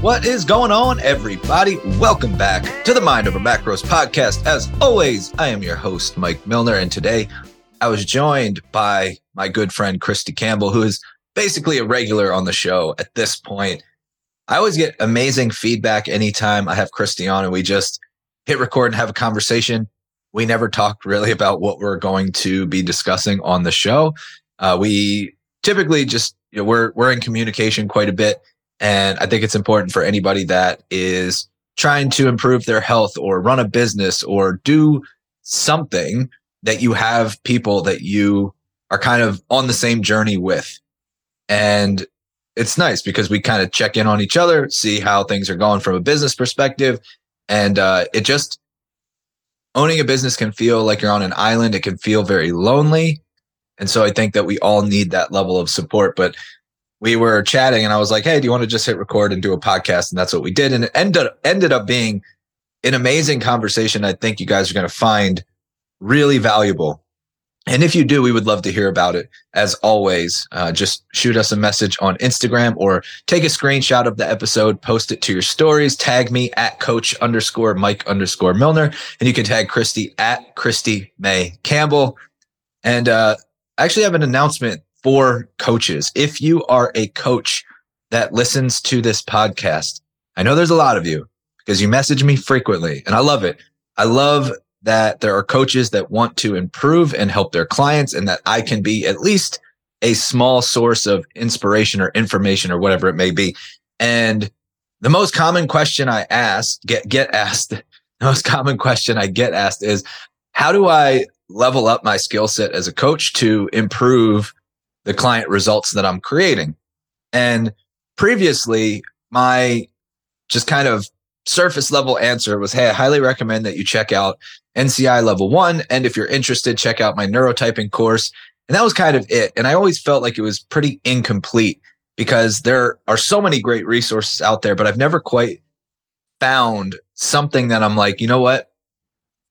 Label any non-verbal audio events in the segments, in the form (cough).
What is going on, everybody? Welcome back to the Mind Over Macros podcast. As always, I am your host, Mike Milner, and today I was joined by my good friend, Christy Campbell, who is basically a regular on the show at this point. I always get amazing feedback anytime I have Christy on and we just hit record and have a conversation. We never talked really about what we're going to be discussing on the show. Uh, we typically just, you know, we're, we're in communication quite a bit. And I think it's important for anybody that is trying to improve their health or run a business or do something that you have people that you are kind of on the same journey with. And it's nice because we kind of check in on each other, see how things are going from a business perspective. And uh, it just owning a business can feel like you're on an island. It can feel very lonely. And so I think that we all need that level of support. But we were chatting and I was like, Hey, do you want to just hit record and do a podcast? And that's what we did. And it ended, ended up being an amazing conversation. I think you guys are going to find really valuable. And if you do, we would love to hear about it. As always, uh, just shoot us a message on Instagram or take a screenshot of the episode, post it to your stories, tag me at coach underscore Mike underscore Milner, and you can tag Christy at Christy May Campbell. And uh, I actually have an announcement for coaches. If you are a coach that listens to this podcast, I know there's a lot of you because you message me frequently and I love it. I love that there are coaches that want to improve and help their clients and that I can be at least a small source of inspiration or information or whatever it may be. And the most common question I ask, get, get asked, (laughs) the most common question I get asked is, how do I level up my skill set as a coach to improve the client results that I'm creating? And previously, my just kind of surface level answer was, Hey, I highly recommend that you check out NCI level one. And if you're interested, check out my neurotyping course. And that was kind of it. And I always felt like it was pretty incomplete because there are so many great resources out there, but I've never quite found something that I'm like, you know what?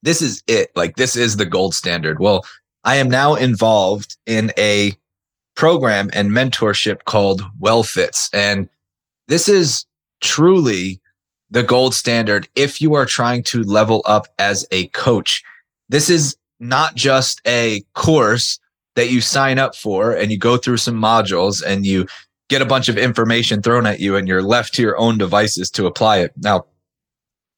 This is it. Like this is the gold standard. Well, I am now involved in a program and mentorship called WellFits. And this is truly the gold standard if you are trying to level up as a coach. This is not just a course that you sign up for and you go through some modules and you get a bunch of information thrown at you and you're left to your own devices to apply it. Now,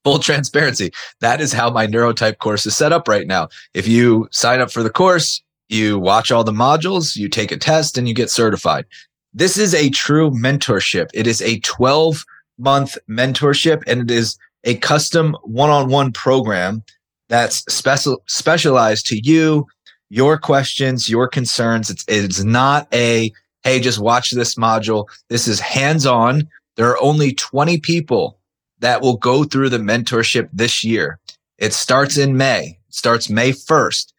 full transparency, that is how my neurotype course is set up right now. If you sign up for the course, you watch all the modules, you take a test and you get certified. This is a true mentorship. It is a 12 month mentorship and it is a custom one-on-one program that's special specialized to you, your questions, your concerns. It's it's not a hey, just watch this module. This is hands-on. There are only 20 people that will go through the mentorship this year. It starts in May. Starts May 1st.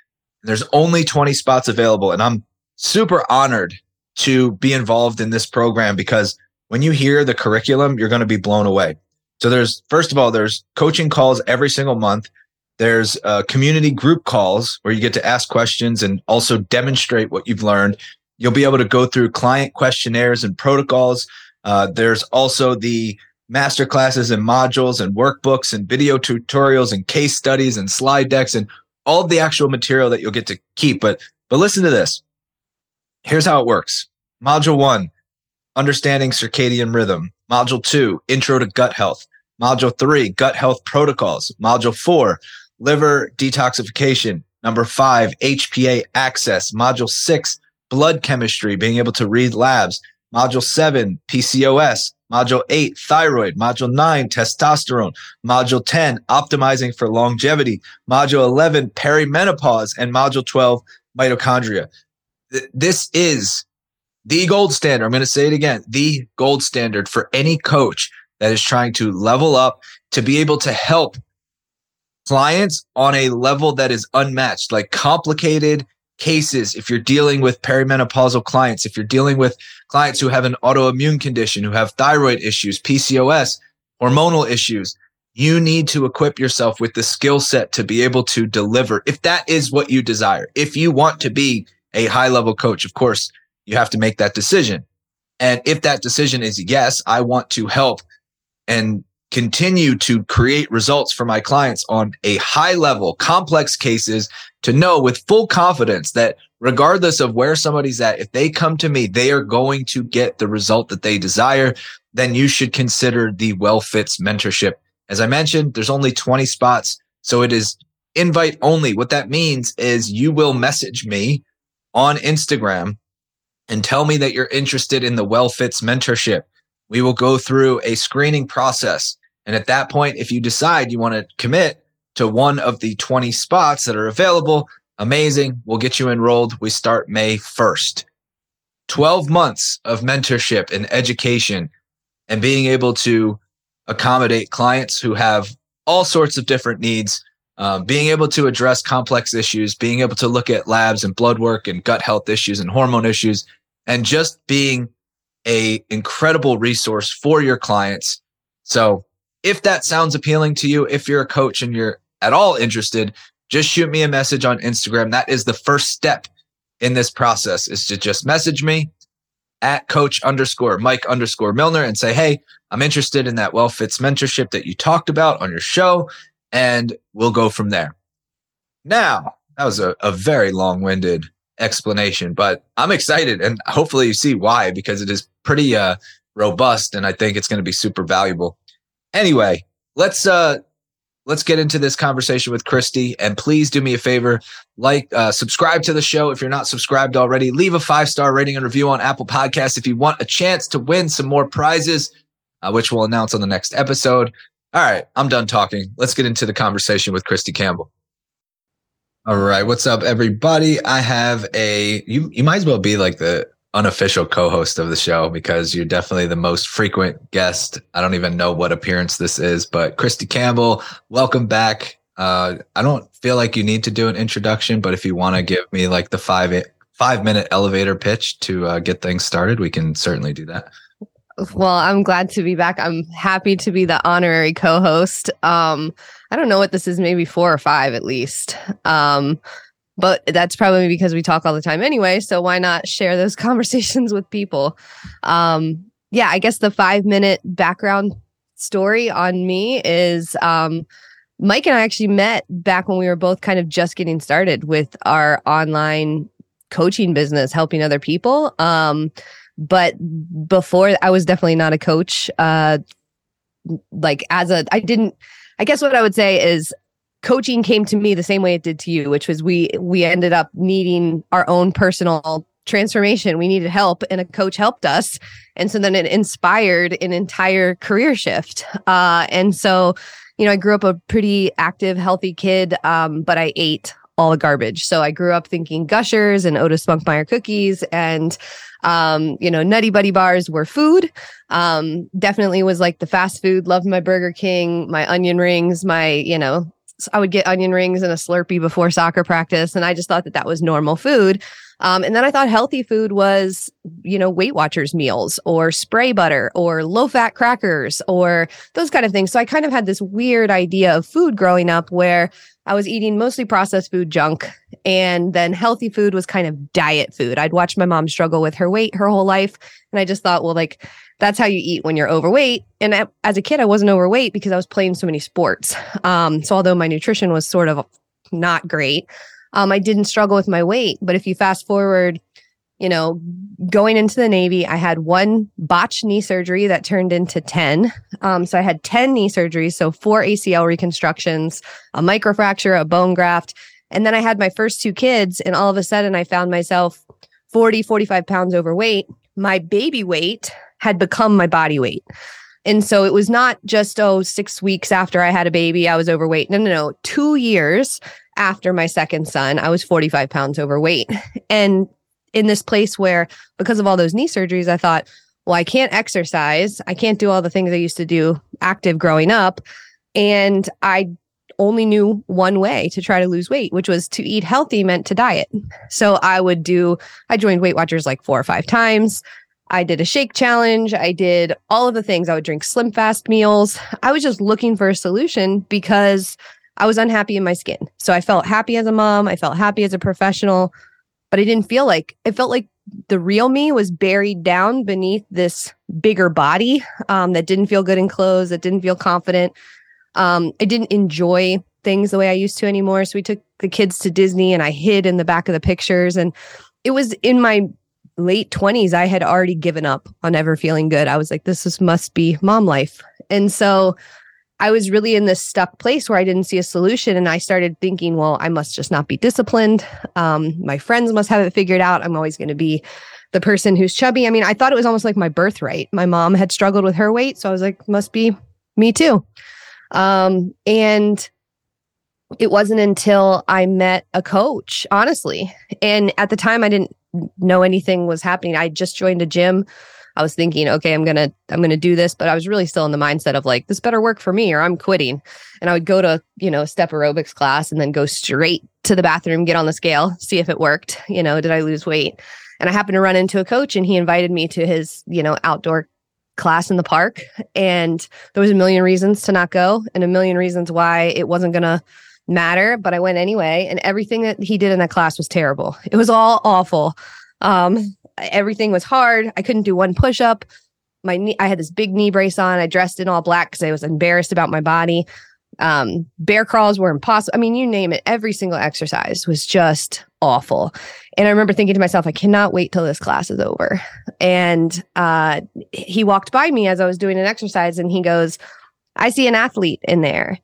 There's only 20 spots available and I'm super honored to be involved in this program because when you hear the curriculum, you're going to be blown away. So there's, first of all, there's coaching calls every single month. There's uh, community group calls where you get to ask questions and also demonstrate what you've learned. You'll be able to go through client questionnaires and protocols. Uh, there's also the master classes and modules and workbooks and video tutorials and case studies and slide decks and all of the actual material that you'll get to keep. But, but listen to this. Here's how it works. Module one, understanding circadian rhythm. Module two, intro to gut health. Module three, gut health protocols. Module four, liver detoxification. Number five, HPA axis. Module six, blood chemistry, being able to read labs. Module seven, PCOS. Module eight, thyroid. Module nine, testosterone. Module 10, optimizing for longevity. Module 11, perimenopause. And module 12, mitochondria. This is the gold standard. I'm going to say it again. The gold standard for any coach that is trying to level up to be able to help clients on a level that is unmatched, like complicated cases. If you're dealing with perimenopausal clients, if you're dealing with clients who have an autoimmune condition, who have thyroid issues, PCOS, hormonal issues, you need to equip yourself with the skill set to be able to deliver. If that is what you desire, if you want to be a high level coach, of course, you have to make that decision. And if that decision is yes, I want to help and continue to create results for my clients on a high level, complex cases to know with full confidence that regardless of where somebody's at, if they come to me, they are going to get the result that they desire, then you should consider the WellFits mentorship. As I mentioned, there's only 20 spots. So it is invite only. What that means is you will message me on Instagram and tell me that you're interested in the WellFits mentorship. We will go through a screening process. And at that point, if you decide you want to commit to one of the 20 spots that are available, amazing. We'll get you enrolled. We start May 1st. 12 months of mentorship and education and being able to accommodate clients who have all sorts of different needs, um, being able to address complex issues, being able to look at labs and blood work and gut health issues and hormone issues, and just being a incredible resource for your clients. So if that sounds appealing to you, if you're a coach and you're at all interested, just shoot me a message on Instagram. That is the first step in this process is to just message me at coach underscore Mike underscore Milner and say, Hey, I'm interested in that well fits mentorship that you talked about on your show. And we'll go from there. Now, that was a, a very long winded explanation, but I'm excited and hopefully you see why because it is pretty uh, robust and I think it's going to be super valuable. Anyway, let's uh let's get into this conversation with Christy and please do me a favor like uh, subscribe to the show if you're not subscribed already. Leave a five star rating and review on apple podcasts if you want a chance to win some more prizes uh, which we'll announce on the next episode. All right i'm done talking. Let's get into the conversation with christy campbell. All right what's up everybody? I have a you you might as well be like the unofficial co-host of the show because you're definitely the most frequent guest. I don't even know what appearance this is, but Christy Campbell, welcome back. Uh, I don't feel like you need to do an introduction, but if you want to give me like the five five minute elevator pitch to uh, get things started, we can certainly do that. Well, I'm glad to be back. I'm happy to be the honorary co-host. Um, I don't know what this is, maybe four or five at least. Um, but that's probably because we talk all the time anyway. So why not share those (laughs) conversations with people? Um, yeah, I guess the five minute background story on me is um, Mike and I actually met back when we were both kind of just getting started with our online coaching business, helping other people. Um, but before, I was definitely not a coach. Uh, like as a, I didn't. I guess what I would say is coaching came to me the same way it did to you, which was we we ended up needing our own personal transformation. We needed help, and a coach helped us, and so then it inspired an entire career shift. Uh, and so, you know, I grew up a pretty active, healthy kid, um, but I ate all the garbage. So I grew up thinking Gushers and Otis Spunkmeyer cookies and um, you know, Nutty Buddy bars were food. Um, definitely was like the fast food, loved my Burger King, my onion rings, my, you know, I would get onion rings and a Slurpee before soccer practice. And I just thought that that was normal food. Um, and then I thought healthy food was, you know, Weight Watchers meals or spray butter or low fat crackers or those kind of things. So I kind of had this weird idea of food growing up where I was eating mostly processed food junk. And then healthy food was kind of diet food. I'd watched my mom struggle with her weight her whole life. And I just thought, well, like, that's how you eat when you're overweight. And as a kid, I wasn't overweight because I was playing so many sports. Um, so although my nutrition was sort of not great, um, I didn't struggle with my weight. But if you fast forward, you know, going into the Navy, I had one botched knee surgery that turned into 10. Um, so I had 10 knee surgeries, so four ACL reconstructions, a microfracture, a bone graft. And then I had my first two kids, and all of a sudden I found myself 40, 45 pounds overweight. My baby weight had become my body weight. And so it was not just, oh, six weeks after I had a baby, I was overweight. No, no, no. Two years after my second son, I was 45 pounds overweight. (laughs) And in this place where, because of all those knee surgeries, I thought, well, I can't exercise. I can't do all the things I used to do active growing up. And I only knew one way to try to lose weight, which was to eat healthy meant to diet. So I would do, I joined Weight Watchers like four or five times. I did a shake challenge. I did all of the things. I would drink slim fast meals. I was just looking for a solution because I was unhappy in my skin. So I felt happy as a mom. I felt happy as a professional, but I didn't feel like it felt like the real me was buried down beneath this bigger body um, that didn't feel good in clothes, that didn't feel confident. Um, I didn't enjoy things the way I used to anymore. So we took the kids to Disney and I hid in the back of the pictures. And it was in my late 20s, I had already given up on ever feeling good. I was like, this is, must be mom life. And so I was really in this stuck place where I didn't see a solution. And I started thinking, well, I must just not be disciplined. Um, my friends must have it figured out. I'm always going to be the person who's chubby. I mean, I thought it was almost like my birthright. My mom had struggled with her weight. So I was like, must be me too. Um, and it wasn't until I met a coach, honestly. And at the time I didn't know anything was happening. I just joined a gym. I was thinking, okay, I'm to I'm to do this, but I was really still in the mindset of like this better work for me or I'm quitting. And I would go to, you know, step aerobics class and then go straight to the bathroom, get on the scale, (laughs) see if it worked, you know, did I lose weight? And I happened to run into a coach and he invited me to his, you know, outdoor class in the park and there was a million reasons to not go and a million reasons why it wasn't going to matter, but I went anyway. And everything that he did in that class was terrible. It was all awful. Um, everything was hard. I couldn't do one push up. My knee, I had this big knee brace on. I dressed in all black because I was embarrassed about my body. Um, bear crawls were impossible. I mean, you name it. Every single exercise was just awful. And I remember thinking to myself, I cannot wait till this class is over. And uh, he walked by me as I was doing an exercise and he goes, I see an athlete in there.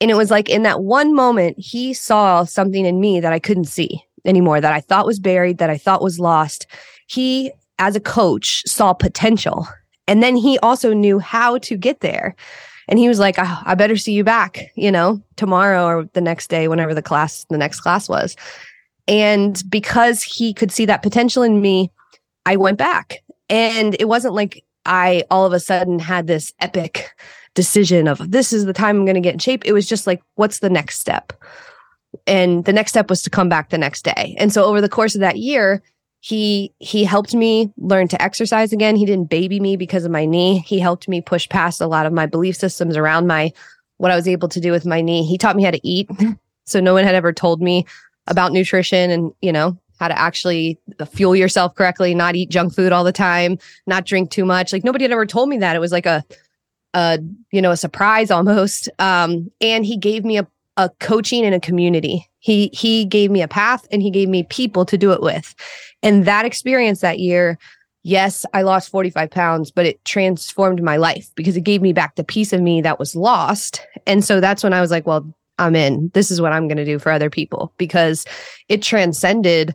And it was like in that one moment, he saw something in me that I couldn't see anymore, that I thought was buried, that I thought was lost. He, as a coach, saw potential. And then he also knew how to get there. And he was like, I better see you back, you know, tomorrow or the next day, whenever the class, the next class was. And because he could see that potential in me, I went back. And it wasn't like I all of a sudden had this epic decision of this is the time I'm going to get in shape. It was just like, what's the next step? And the next step was to come back the next day. And so over the course of that year, he he helped me learn to exercise again. He didn't baby me because of my knee. He helped me push past a lot of my belief systems around my what I was able to do with my knee. He taught me how to eat. So no one had ever told me about nutrition and, you know, how to actually fuel yourself correctly, not eat junk food all the time, not drink too much. Like nobody had ever told me that. It was like a a you know a surprise almost um and he gave me a, a coaching and a community he he gave me a path and he gave me people to do it with. And that experience that year yes i lost 45 pounds but it transformed my life because it gave me back the piece of me that was lost. And so that's when i was like well i'm in. This is what i'm going to do for other people because it transcended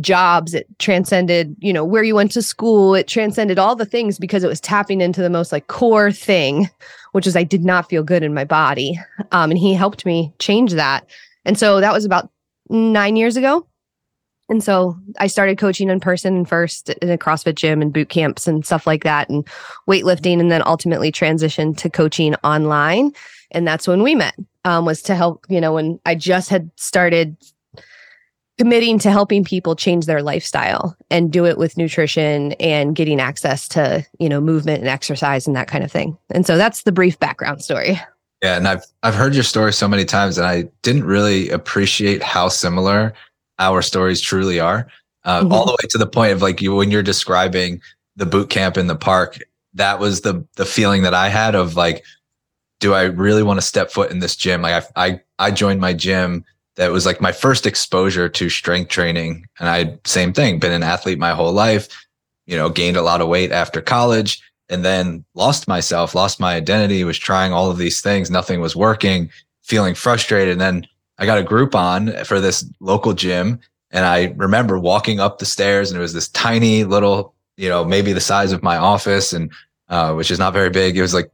jobs. It transcended you know where you went to school. It transcended all the things because it was tapping into the most like core thing which is i did not feel good in my body. Um, and he helped me change that and so that was about nine years ago. And so i started coaching in person first in a crossfit gym and boot camps and stuff like that and weightlifting and then ultimately transitioned to coaching online. And that's when we met um, was to help you know when i just had started committing to helping people change their lifestyle and do it with nutrition and getting access to you know movement and exercise and that kind of thing. And so that's the brief background story yeah and i've i've heard your story so many times and i didn't really appreciate how similar our stories truly are uh, mm-hmm. all the way to the point of like you when you're describing the boot camp in the park that was the the feeling that i had of like do i really want to step foot in this gym like i i, I joined my gym that was like my first exposure to strength training. And I, same thing, been an athlete my whole life, you know, gained a lot of weight after college and then lost myself, lost my identity, was trying all of these things. Nothing was working, feeling frustrated. And then I got a Groupon for this local gym. And I remember walking up the stairs and it was this tiny little, you know, maybe the size of my office and, uh, which is not very big. It was like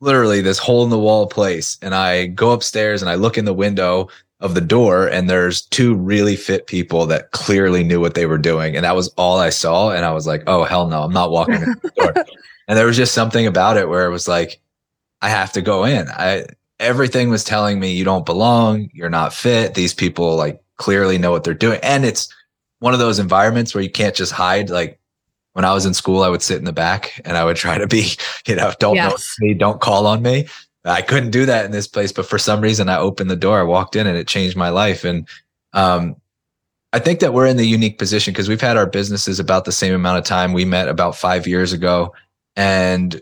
literally this hole in the wall place. And I go upstairs and I look in the window of the door and there's two really fit people that clearly knew what they were doing and that was all i saw and i was like oh hell no i'm not walking in the door (laughs) and there was just something about it where it was like i have to go in i everything was telling me you don't belong you're not fit these people like clearly know what they're doing and it's one of those environments where you can't just hide like when i was in school i would sit in the back and i would try to be (laughs) you know don't yes. know me don't call on me I couldn't do that in this place, but for some reason I opened the door, I walked in and it changed my life. And, um, I think that we're in the unique position because we've had our businesses about the same amount of time. We met about five years ago. And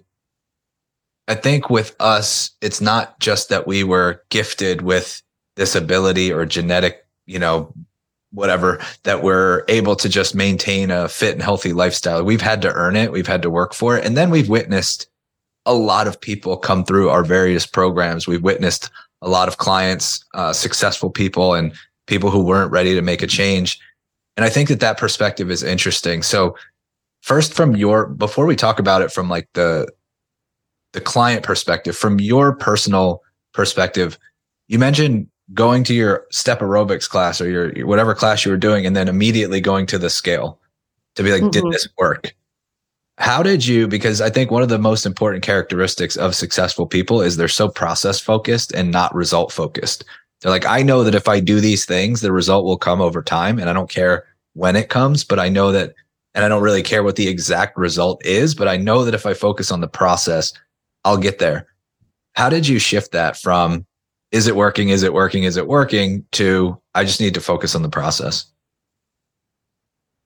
I think with us, it's not just that we were gifted with this ability or genetic, you know, whatever, that we're able to just maintain a fit and healthy lifestyle. We've had to earn it. We've had to work for it. And then we've witnessed a lot of people come through our various programs. We've witnessed a lot of clients, uh, successful people and people who weren't ready to make a change. And I think that that perspective is interesting. So first from your, before we talk about it from like the, the client perspective, from your personal perspective, you mentioned going to your step aerobics class or your whatever class you were doing and then immediately going to the scale to be like, mm-hmm. did this work? How did you, because I think one of the most important characteristics of successful people is they're so process focused and not result focused. They're like, I know that if I do these things, the result will come over time. And I don't care when it comes, but I know that, and I don't really care what the exact result is, but I know that if I focus on the process, I'll get there. How did you shift that from, is it working? Is it working? Is it working to, I just need to focus on the process?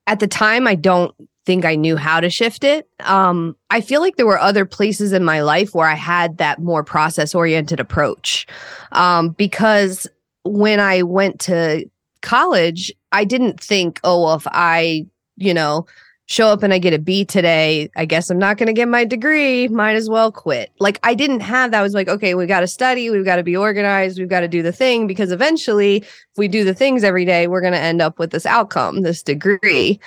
At the time, I don't think I knew how to shift it. Um, I feel like there were other places in my life where I had that more process oriented approach. Um, because when I went to college, I didn't think, oh, well, if I, you know, show up and I get a B today, I guess I'm not going to get my degree. Might as well quit. Like I didn't have that. I was like, okay, we got to study. We've got to be organized. We've got to do the thing because eventually, if we do the things every day, we're going to end up with this outcome, this degree.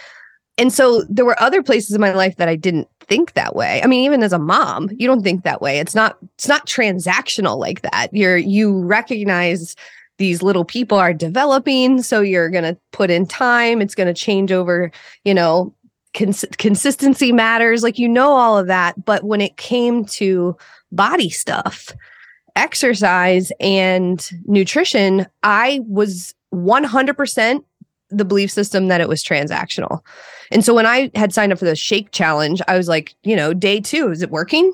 And so there were other places in my life that I didn't think that way. I mean, even as a mom, you don't think that way. It's not it's not transactional like that. You're you recognize these little people are developing, so you're going to put in time. It's going to change over, you know, cons- consistency matters. Like you know all of that, but when it came to body stuff, exercise and nutrition, I was 100% the belief system that it was transactional. And so when I had signed up for the shake challenge, I was like, you know, day two, is it working?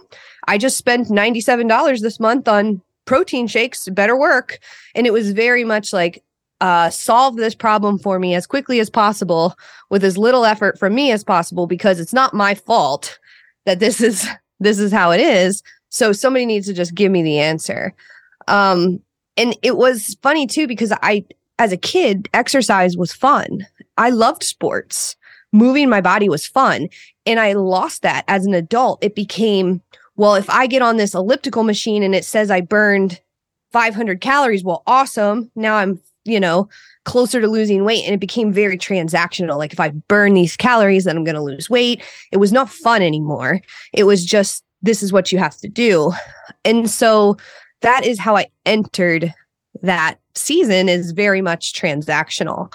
I just spent $97 this month on protein shakes, better work. And it was very much like, uh, solve this problem for me as quickly as possible with as little effort from me as possible because it's not my fault that this is (laughs) this is how it is. So somebody needs to just give me the answer. Um, and it was funny too because I as a kid, exercise was fun. I loved sports. Moving my body was fun. And I lost that as an adult. It became, well, if I get on this elliptical machine and it says I burned 500 calories, well, awesome. Now I'm, you know, closer to losing weight. And it became very transactional. Like if I burn these calories, then I'm going to lose weight. It was not fun anymore. It was just, this is what you have to do. And so that is how I entered that season is very much transactional.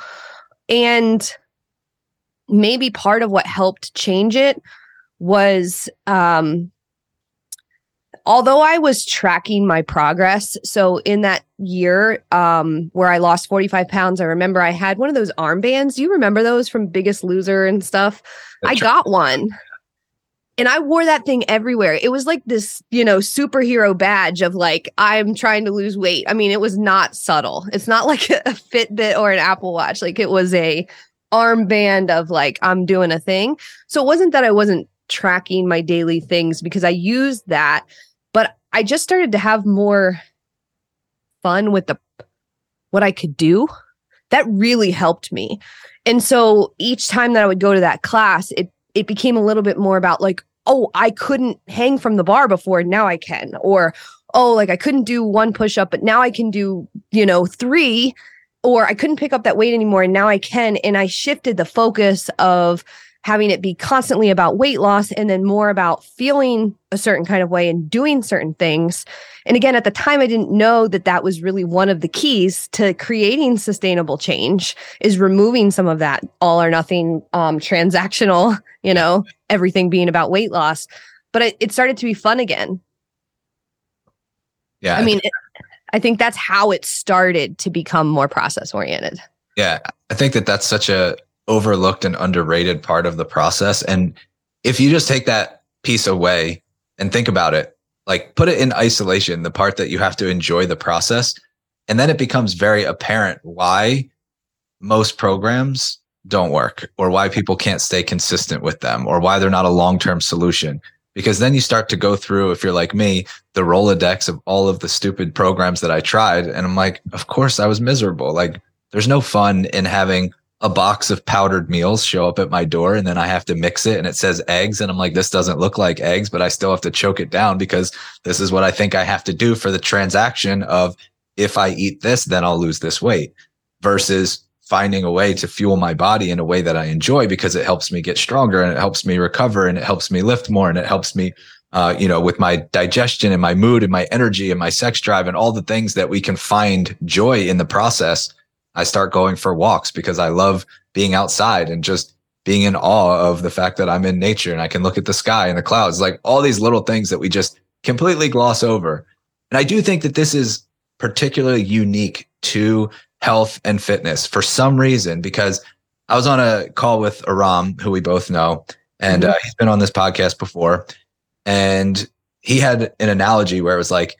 And maybe part of what helped change it was um, although I was tracking my progress, so in that year um, where I lost 45 pounds, I remember I had one of those armbands. Do you remember those from Biggest Loser and stuff? That's I got one and I wore that thing everywhere. It was like this, you know, superhero badge of like, I'm trying to lose weight. I mean, it was not subtle. It's not like (laughs) a Fitbit or an Apple Watch. Like it was a armband of like, I'm doing a thing. So it wasn't that I wasn't tracking my daily things because I used that, I just started to have more fun with the what I could do. That really helped me. And so each time that I would go to that class, it it became a little bit more about like, oh, I couldn't hang from the bar before, now I can. Or, oh, like I couldn't do one push up, but now I can do, you know, three. Or I couldn't pick up that weight anymore, and now I can. And I shifted the focus of having it be constantly about weight loss and then more about feeling a certain kind of way and doing certain things. And again, at the time, I didn't know that that was really one of the keys to creating sustainable change is removing some of that all or nothing um, transactional, (laughs) you know, everything being about weight loss. But it, it started to be fun again. Yeah. I mean, it, I think that's how it started to become more process oriented. Yeah. I think that that's such a, overlooked and underrated part of the process. And if you just take that piece away and think about it, like put it in isolation, the part that you have to enjoy the process, and then it becomes very apparent why most programs don't work or why people can't stay consistent with them or why they're not a long-term solution. Because then you start to go through if you're like me the rolodex of all of the stupid programs that i tried. And i'm like of course i was miserable. Like there's no fun in having a box of powdered meals show up at my door and then i have to mix it and it says eggs and i'm like this doesn't look like eggs but i still have to choke it down because this is what i think i have to do for the transaction of if i eat this then i'll lose this weight versus finding a way to fuel my body in a way that I enjoy because it helps me get stronger and it helps me recover and it helps me lift more and it helps me, uh, you know, with my digestion and my mood and my energy and my sex drive and all the things that we can find joy in the process. I start going for walks because I love being outside and just being in awe of the fact that I'm in nature and I can look at the sky and the clouds, like all these little things that we just completely gloss over. And I do think that this is particularly unique to health and fitness for some reason because I was on a call with Aram, who we both know, and mm-hmm. uh, he's been on this podcast before. And he had an analogy where it was like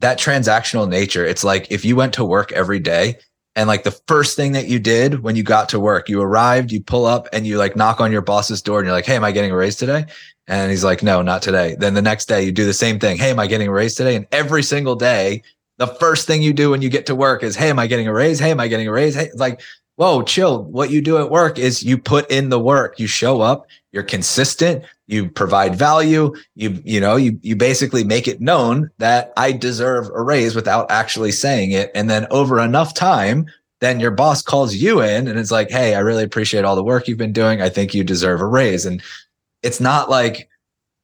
that transactional nature. It's like if you went to work every day and like the first thing that you did when you got to work, you arrived, you pull up and you like knock on your boss's door and you're like, Hey, am I getting a raise today? And he's like, No, not today. Then the next day you do the same thing. Hey, am I getting a raise today? And every single day the first thing you do when you get to work is, Hey, am I getting a raise? Hey, am I getting a raise? Hey, like, whoa, chill. What you do at work is you put in the work, you show up, you're consistent, you provide value, you, you know, you, you basically make it known that I deserve a raise without actually saying it. And then over enough time, then your boss calls you in and it's like, Hey, I really appreciate all the work you've been doing. I think you deserve a raise. And it's not like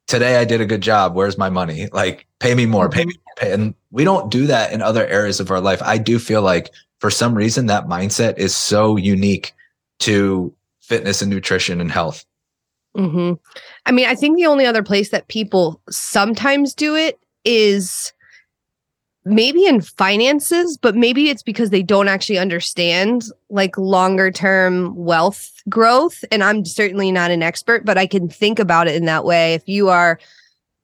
today I did a good job. Where's my money? Like pay me more, pay me more. Pay. And we don't do that in other areas of our life. I do feel like for some reason that mindset is so unique to fitness and nutrition and health. Mm-hmm. I mean, I think the only other place that people sometimes do it is maybe in finances, but maybe it's because they don't actually understand like longer term wealth growth. And I'm certainly not an expert, but I can think about it in that way. If you are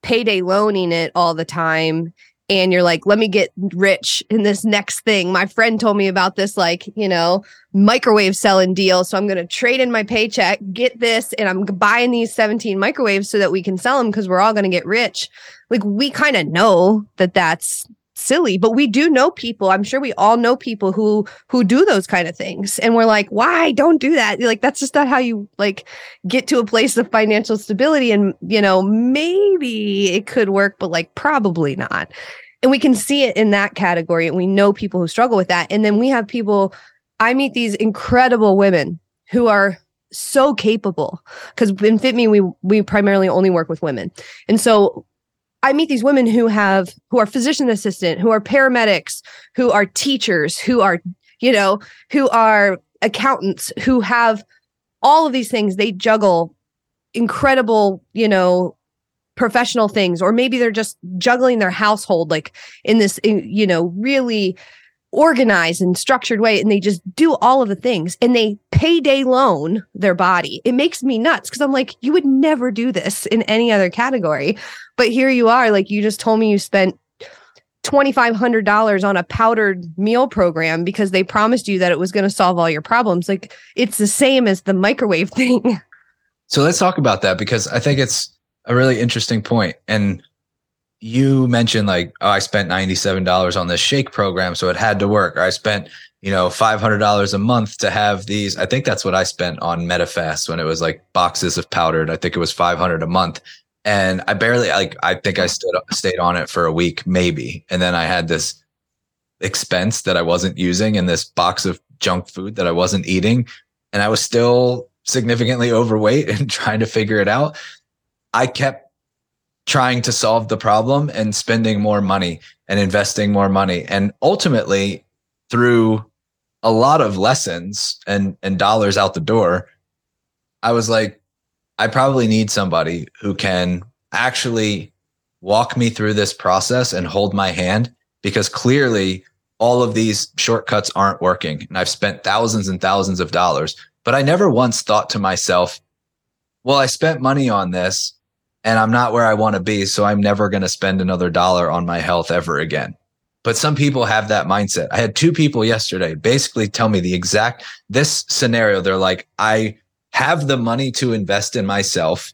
payday loaning it all the time and you're like, let me get rich in this next thing. My friend told me about this, like, you know, microwave selling deal. So I'm going to trade in my paycheck, get this, and I'm buying these 17 microwaves so that we can sell them because we're all going to get rich. Like, we kind of know that that's silly but we do know people i'm sure we all know people who who do those kind of things. And we're like why? Don't do that. Like that's just not how you like get to a place of financial stability and you know maybe it could work but like probably not. And we can see it in that category and we know people who struggle with that. And then we have people i meet these incredible women who are so capable because in FitMe we we primarily only work with women. And so I meet these women who have who are physician assistant, who are paramedics, who are teachers, who are, you know, who are accountants, who have all of these things. They juggle incredible, you know, professional things or maybe they're just juggling their household like in this you know really organized and structured way and they just do all of the things and they payday loan their body. It makes me nuts because I'm like, you would never do this in any other category. But here you are, like you just told me you spent $2,500 on a powdered meal program because they promised you that it was going to solve all your problems. Like it's the same as the microwave (laughs) thing. So let's talk about that because I think it's a really interesting point. And you mentioned like, oh, I spent $97 on this shake program, so it had to work. Or I spent, you know, $500 a month to have these. I think that's what I spent on Medifast when it was like boxes of powdered. I think it was 500 a month. And I barely like, I think I stood, stayed on it for a week, maybe. And then I had this expense that I wasn't using and this box of junk food that I wasn't eating. And I was still significantly (laughs) overweight and trying to figure it out. I kept trying to solve the problem and spending more money and investing more money. And ultimately, through a lot of lessons and, and dollars out the door, I was like, I probably need somebody who can actually walk me through this process and hold my hand because clearly all of these shortcuts aren't working. And I've spent thousands and thousands of dollars, but I never once thought to myself, well, I spent money on this and I'm not where I want to be. So I'm never going to spend another dollar on my health ever again. But some people have that mindset. I had two people yesterday basically tell me the exact this scenario. They're like, I have the money to invest in myself,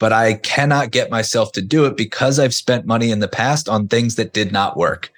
but I cannot get myself to do it because I've spent money in the past on things that did not work.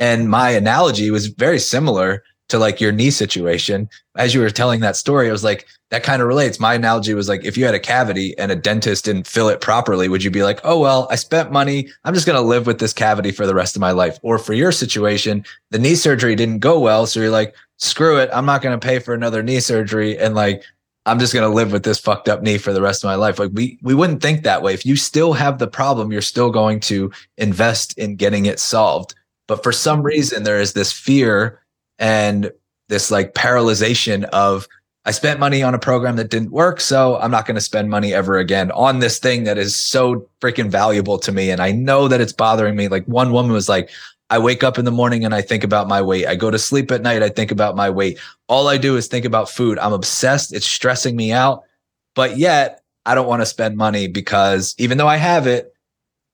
And my analogy was very similar to like your knee situation. As you were telling that story, I was like, that kind of relates. My analogy was like, if you had a cavity and a dentist didn't fill it properly, would you be like, oh, well, I spent money. I'm just going to live with this cavity for the rest of my life. Or for your situation, the knee surgery didn't go well. So you're like, screw it. I'm not going to pay for another knee surgery. And like, I'm just going to live with this fucked up knee for the rest of my life. Like we, we wouldn't think that way. If you still have the problem, you're still going to invest in getting it solved. But for some mm-hmm. reason, there is this fear and this like paralyzation of I spent money on a program that didn't work, so I'm not going to spend money ever again on this thing that is so freaking valuable to me. And I know that it's bothering me. Like one woman was like, I wake up in the morning and I think about my weight. I go to sleep at night, I think about my weight. All I do is think about food. I'm obsessed. It's stressing me out. But yet, I don't want to spend money because even though I have it,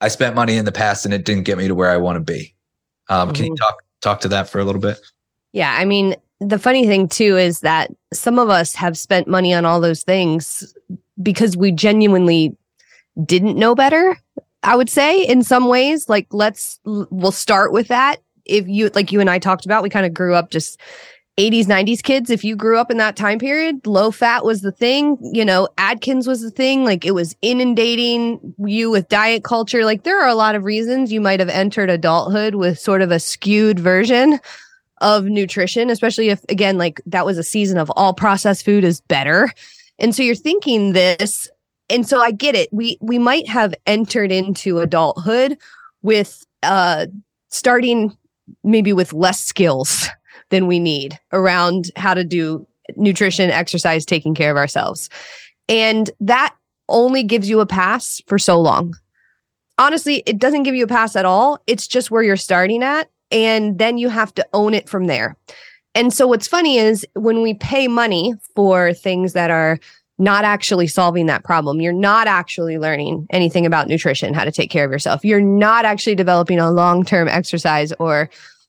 I spent money in the past and it didn't get me to where I want to be. Um, mm-hmm. Can you mm-hmm. talk talk to that for a little bit? Yeah, I mean, the funny thing too is that some of us have spent money on all those things because we genuinely didn't know better. I would say in some ways, like let's we'll start with that. If you like you and I talked about, we kind of grew up just 80s, 90s kids, if you grew up in that time period, low fat was the thing. You know, Atkins was the thing. Like it was inundating you with diet culture. Like there are a lot of reasons you might have entered adulthood with sort of a skewed version of nutrition, especially if, again, like that was a season of all processed food is better. And so you're thinking this. And so I get it. We, we might have entered into adulthood with, uh, starting maybe with less skills than we need around how to do nutrition, exercise, taking care of ourselves. And that only gives you a pass for so long. Honestly, it doesn't give you a pass at all. It's just where you're starting at. And then you have to own it from there. And so what's funny is when we pay money for things that are not actually solving that problem. You're not actually learning anything about nutrition, how to take care of yourself. You're not actually developing a long-term exercise or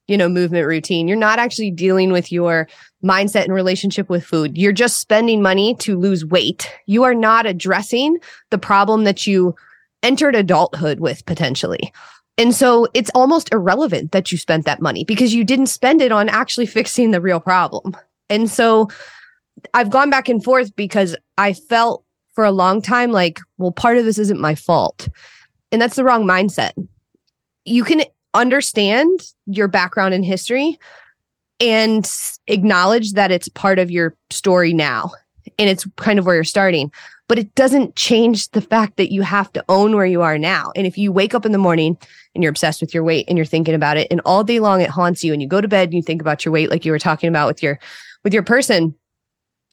you know, movement routine. You're not actually dealing with your mindset and relationship with food. You're just spending money to lose weight. You are not addressing the problem that you entered adulthood with potentially. And so it's almost irrelevant that you spent that money because you didn't spend it on actually (laughs) fixing the real problem. And so I've gone back and forth because I felt for a long time like, well, part of this isn't my fault. And that's the wrong mindset. You can understand your background and history and acknowledge that it's part of your story now and it's kind of where you're starting but it doesn't change the fact that you have to own where you are now. And if you wake up in the morning and you're obsessed with your weight and you're thinking about it and all day long it haunts you and you go to bed and you think about your weight like you were talking about with your with your person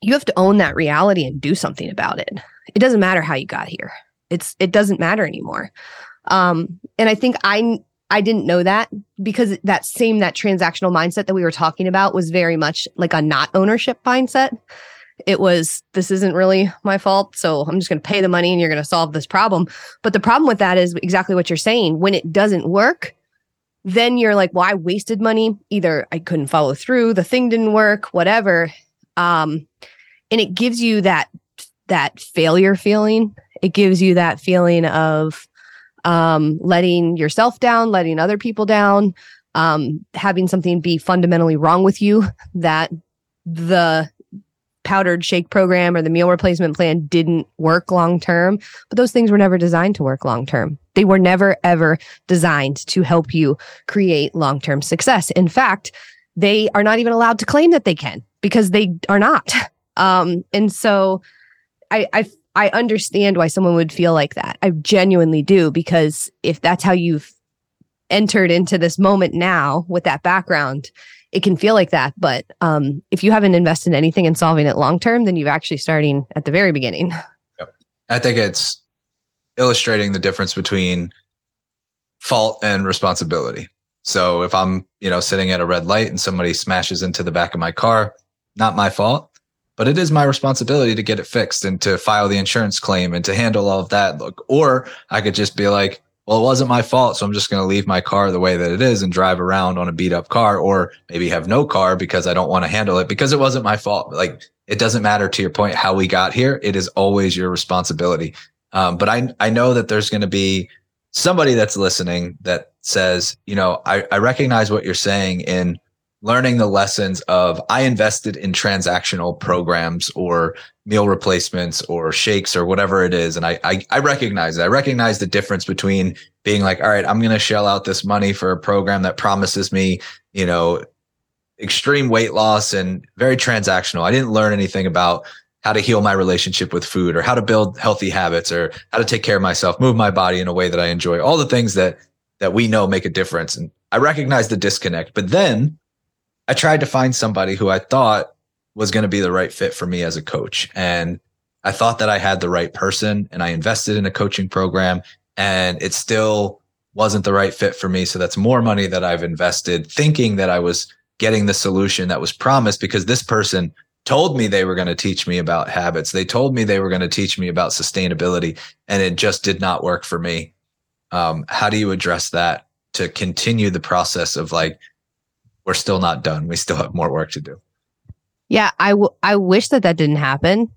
you have to own that reality and do something about it. It doesn't matter how you got here. It's it doesn't matter anymore. Um and i think i I didn't know that because that same that transactional mindset that we were talking about was very much like a not ownership mindset. It was this isn't really my fault, so I'm just going to pay the money and you're going to solve this problem. But the problem with that is exactly what you're saying. When it doesn't work, then you're like, "Well, I wasted money. Either I couldn't follow through, the thing didn't work, whatever." Um and it gives you that that failure feeling. It gives you that feeling of um, letting yourself down, letting other people down, um, having something be fundamentally wrong with you that the powdered shake program or the meal replacement plan didn't work long term. But those things were never designed to work long term. They were never, ever designed to help you create long term success. In fact, they are not even allowed to claim that they can because they are not. (laughs) Um, and so I, I I understand why someone would feel like that. I genuinely do because if that's how you've entered into this moment now with that background, it can feel like that. But um, if you haven't invested anything in solving it long term, then you're actually starting at the very beginning. (laughs) Yep. I think it's illustrating the difference between fault and responsibility. So if I'm, you know, sitting at a red light and somebody smashes into the back of my car, not my fault but it is my responsibility to get it fixed and to file the insurance claim and to handle all of that. Look, or I could just be like, well, it wasn't my fault. So I'm just going to leave my car the way that it is and drive around on a beat up car or maybe have no car because I don't want to handle it because it wasn't my fault. Like it doesn't matter to your point how we got here. It is always your responsibility. Um, but I, I know that there's going to be somebody that's listening that says, you know, I, I recognize what you're saying in learning the lessons of I invested in transactional programs or meal replacements or shakes or whatever it is. And I, I, I recognize it. I recognize the difference between being like, all right, I'm going to shell out this money for a program that promises me, you know, extreme weight loss and very transactional. I didn't learn anything about how to heal my relationship with food or how to build healthy habits or how to take care of myself, move my body in a way that I enjoy, all the things that, that we know make a difference. And I recognize the disconnect, but then I tried to find somebody who I thought was going to be the right fit for me as a coach. And I thought that I had the right person and I invested in a coaching program and it still wasn't the right fit for me. So that's more money that I've invested thinking that I was getting the solution that was promised because this person told me they were going to teach me about habits. They told me they were going to teach me about sustainability and it just did not work for me. Um, how do you address that to continue the process of like we're still not done. We still have more work to do. Yeah, I, w- I wish that that didn't happen.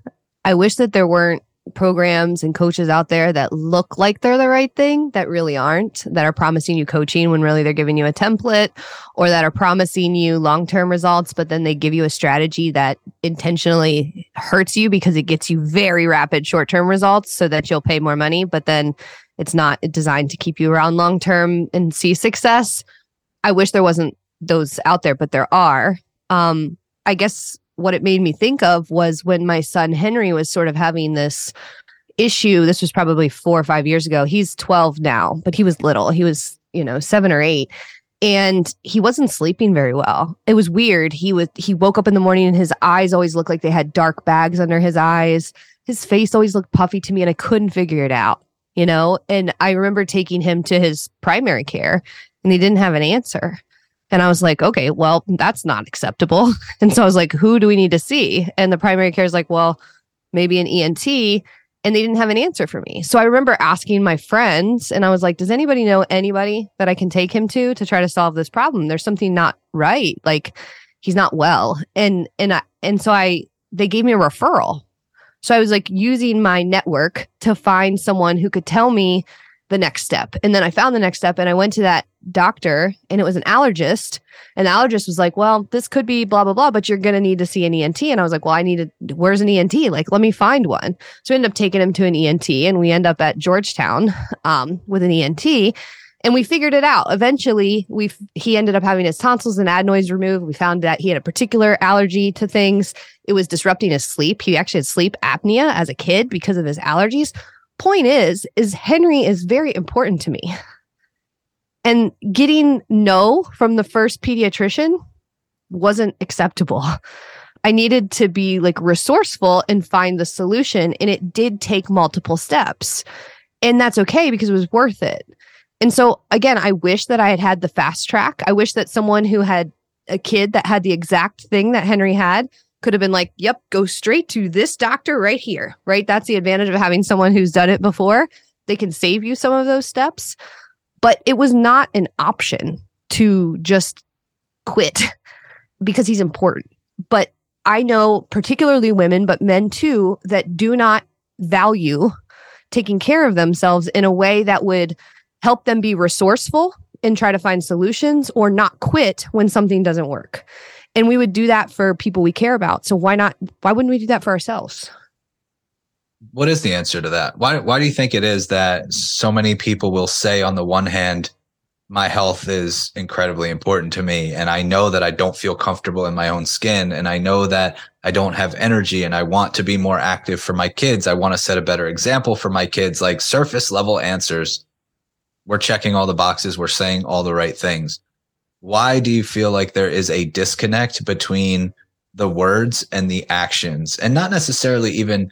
I wish that there weren't programs and coaches out there that look like they're the right thing that really aren't, that are promising you coaching when really they're giving you a template or that are promising you long term results, but then they give you a strategy that intentionally hurts you because it gets you very rapid short term results so that you'll pay more money, but then it's not designed to keep you around long term and see success. I wish there wasn't those out there, but there are. Um, I guess what it made me think of was when my son Henry was sort of having this issue. This was probably four or five years ago. He's 12 now, but he was little. He was, you know, seven or eight. And he wasn't sleeping very well. It was weird. He was he woke up in the morning and his eyes always looked like they had dark bags under his eyes. His face always looked puffy to me and I couldn't figure it out, you know? And I remember taking him to his primary care and he didn't have an answer. And I was like, okay, well, that's not acceptable. (laughs) And so I was like, who do we need to see? And the primary care is like, well, maybe an ENT. And they didn't have an answer for me. So I remember asking my friends, and I was like, does anybody know anybody that I can take him to to try to solve this problem? There's something not right. Like he's not well. And, and, I, and so I, they gave me a referral. So I was like using my network to find someone who could tell me the next step. And then I found the next step and I went to that doctor and it was an allergist. And the allergist was like, well, this could be blah, blah, blah, but you're going to need to see an ENT. And I was like, well, I need to, where's an ENT? Like, let me find one. So we ended up taking him to an ENT and we end up at Georgetown um, with an ENT and we figured it out. Eventually, we he ended up having his tonsils and adenoids removed. We found that he had a particular allergy to things. It was disrupting his sleep. He actually had sleep apnea as a kid because of his allergies point is is henry is very important to me. And getting no from the first pediatrician wasn't acceptable. I needed to be like resourceful and find the solution and it did take multiple steps. And that's okay because it was worth it. And so again i wish that i had had the fast track. I wish that someone who had a kid that had the exact thing that henry had could have been like, yep, go straight to this doctor right here, right? That's the advantage of having someone who's done it before. They can save you some of those steps. But it was not an option to just quit (laughs) because he's important. But I know, particularly women, but men too, that do not value taking care of themselves in a way that would help them be resourceful and try to find solutions or not quit when something doesn't work. And we would do that for people we care about. So why not? Why wouldn't we do that for ourselves? What is the answer to that? Why, why do you think it is that so many people will say, on the one hand, my health is incredibly important to me. And I know that I don't feel comfortable in my own skin. And I know that I don't have energy and I want to be more active for my kids. I want to set a better example for my kids, like surface level answers. We're checking all the boxes. We're saying all the right things why do you feel like there is a disconnect between the words and the actions? And not necessarily even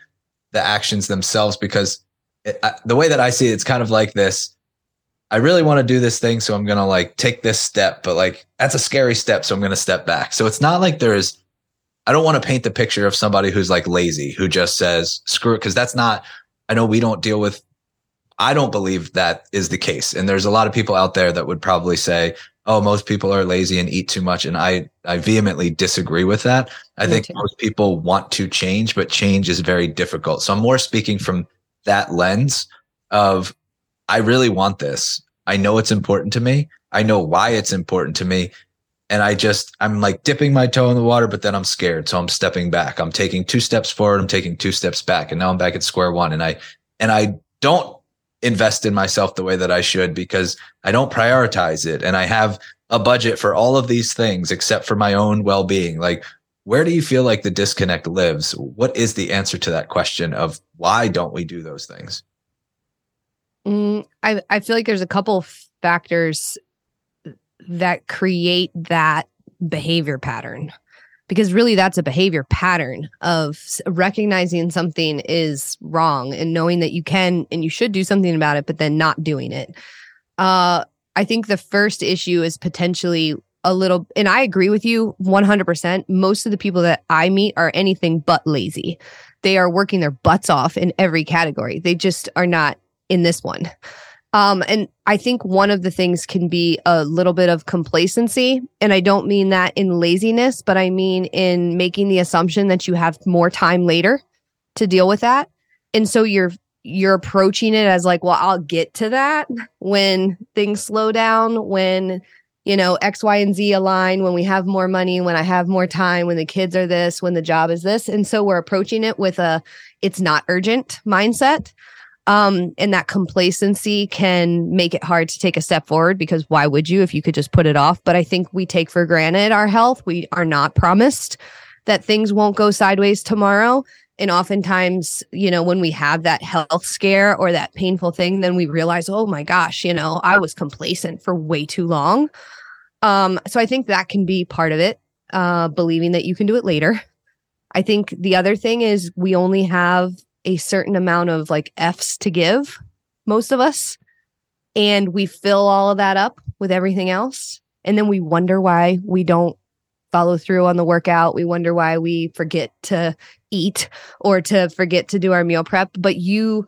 the actions themselves because it, I, the way that i see it it's kind of like this. I really want to do this thing so i'm going to like take this step but like that's a scary step so i'm going to step back. So it's not like there's i don't want to paint the picture of somebody who's like lazy who just says screw it because that's not i know we don't deal with I don't believe that is the case. And there's a lot of people out there that would probably say, oh, most people are lazy and eat too much. And I, I vehemently disagree with that. I Me think too. most people want to change, but change is very difficult. So I'm more speaking from that lens of I really want this. I know it's important to me. I know why it's important to me. And I just, I'm like dipping my toe in the water, but then I'm scared. So I'm stepping back. I'm taking two steps forward. I'm taking two steps back. And now I'm back at square one. And I, and I don't invest in myself the way that I should because I don't prioritize it. And I have a budget for all of these things except for my own well being. Like, where do you feel like the disconnect lives? What is the answer to that question of why don't we do those things? Mm, I, I feel like there's a couple factors that create that behavior pattern because really that's a behavior pattern of recognizing something is wrong and knowing that you can and you should do something about it but then not doing it. Uh i think the first issue is potentially a little and i agree with you 100% most of the people that i meet are anything but lazy. They are working their butts off in every category. They just are not in this one um, and I think one of the things can be a little bit of complacency. And I don't mean that in laziness, but I mean in making the assumption that you have more time later to deal with that. And so you're you're approaching it as like, well, I'll get to that when things slow down, when you know, X, Y, and Z align, when we have more money, when I have more time, when the kids are this, when the job is this. And so we're approaching it with a it's not urgent mindset. Um, and that complacency can make it hard to take a step forward because why would you if you could just put it off? But I think we take for granted our health. We are not promised that things won't go sideways tomorrow. And oftentimes, you know, when we have that health scare or that painful thing, then we realize, oh my gosh, you know, I was complacent for way too long. Um, so I think that can be part of it, uh, believing that you can do it later. I think the other thing is we only have a certain amount of like F's to give, most of us. And we fill all of that up with everything else. And then we wonder why we don't follow through on the workout. We wonder why we forget to eat or to forget to do our meal prep. But you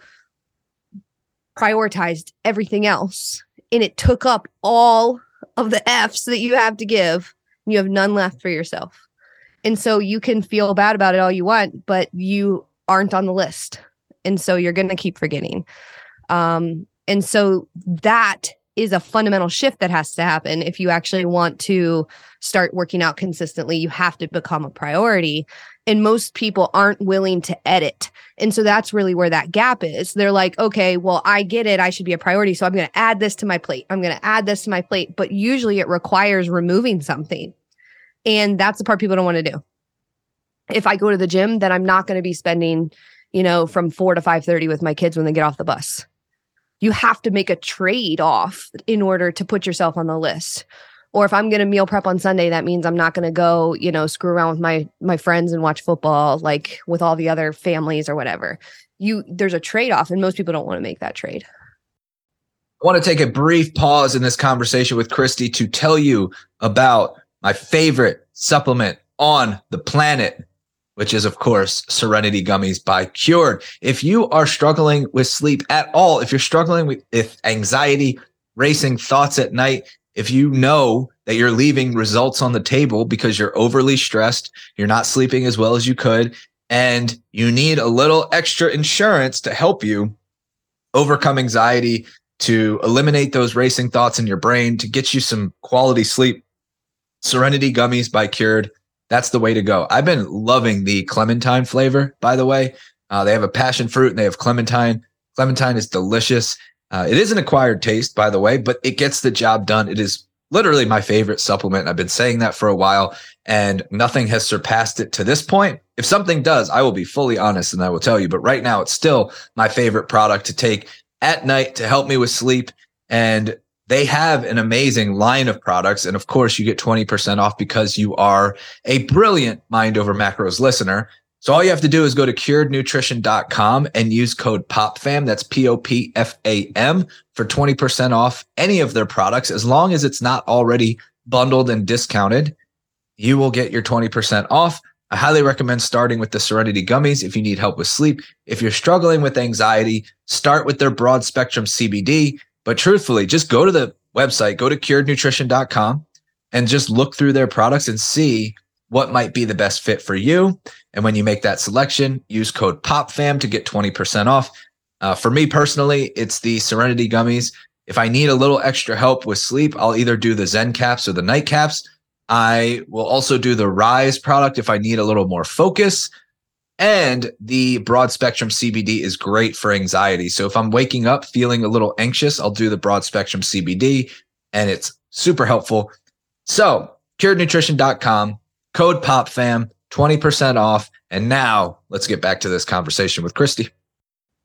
prioritized everything else and it took up all of the F's that you have to give. You have none left for yourself. And so you can feel bad about it all you want, but you aren't on the list. And so you're going to keep forgetting. Um, and so that is a fundamental shift that has to happen. If you actually want to start working out consistently, you have to become a priority. And most people aren't willing to edit. And so that's really where that gap is. They're like, okay, well, I get it. I should be a priority. So I'm going to add this to my plate. I'm going to add this to my plate. But usually it requires removing something. And that's the part people don't want to do if I go to the gym, then I'm not going to be spending, you know, from 4 to 5:30 with my kids when they get off the bus. You have to make a trade off in order to put yourself on the list. Or if I'm going to meal prep on Sunday, that means I'm not going to go, you know, screw around with my my friends and watch football like with all the other families or whatever. You there's a trade off and most people don't want to make that trade. I want to take a brief pause in this conversation with Christy to tell you about my favorite supplement on the planet which is, of course, Serenity Gummies by Cured. If you are struggling with sleep at all, if you're struggling with if anxiety, racing thoughts at night, if you know that you're leaving results on the table because you're overly stressed, you're not sleeping as well as you could, and you need a little extra insurance to help you overcome anxiety, to eliminate those racing thoughts in your brain, to get you some quality sleep, Serenity Gummies by Cured that's the way to go. I've been loving the clementine flavor, by the way. Uh, they have a passion fruit and they have clementine. Clementine is delicious. Uh, it is an acquired taste, by the way, but it gets the job done. It is literally my favorite supplement. I've been saying that for a while and nothing has surpassed it to this point. If something does, I will be fully honest and I will tell you. But right now, it's still my favorite product to take at night to help me with sleep. And they have an amazing line of products. And of course, you get 20% off because you are a brilliant Mind Over Macros listener. So all you have to do is go to curednutrition.com and use code POPFAM. That's P O P F A M for 20% off any of their products. As long as it's not already bundled and discounted, you will get your 20% off. I highly recommend starting with the Serenity Gummies if you need help with sleep. If you're struggling with anxiety, start with their broad spectrum CBD. But truthfully, just go to the website, go to curednutrition.com and just look through their products and see what might be the best fit for you. And when you make that selection, use code POPFAM to get 20% off. Uh, for me personally, it's the Serenity Gummies. If I need a little extra help with sleep, I'll either do the Zen caps or the night caps. I will also do the Rise product if I need a little more focus. And the broad spectrum CBD is great for anxiety. So if I'm waking up feeling a little anxious, I'll do the broad spectrum CBD and it's super helpful. So curednutrition.com, code POPFAM, 20% off. And now let's get back to this conversation with Christy.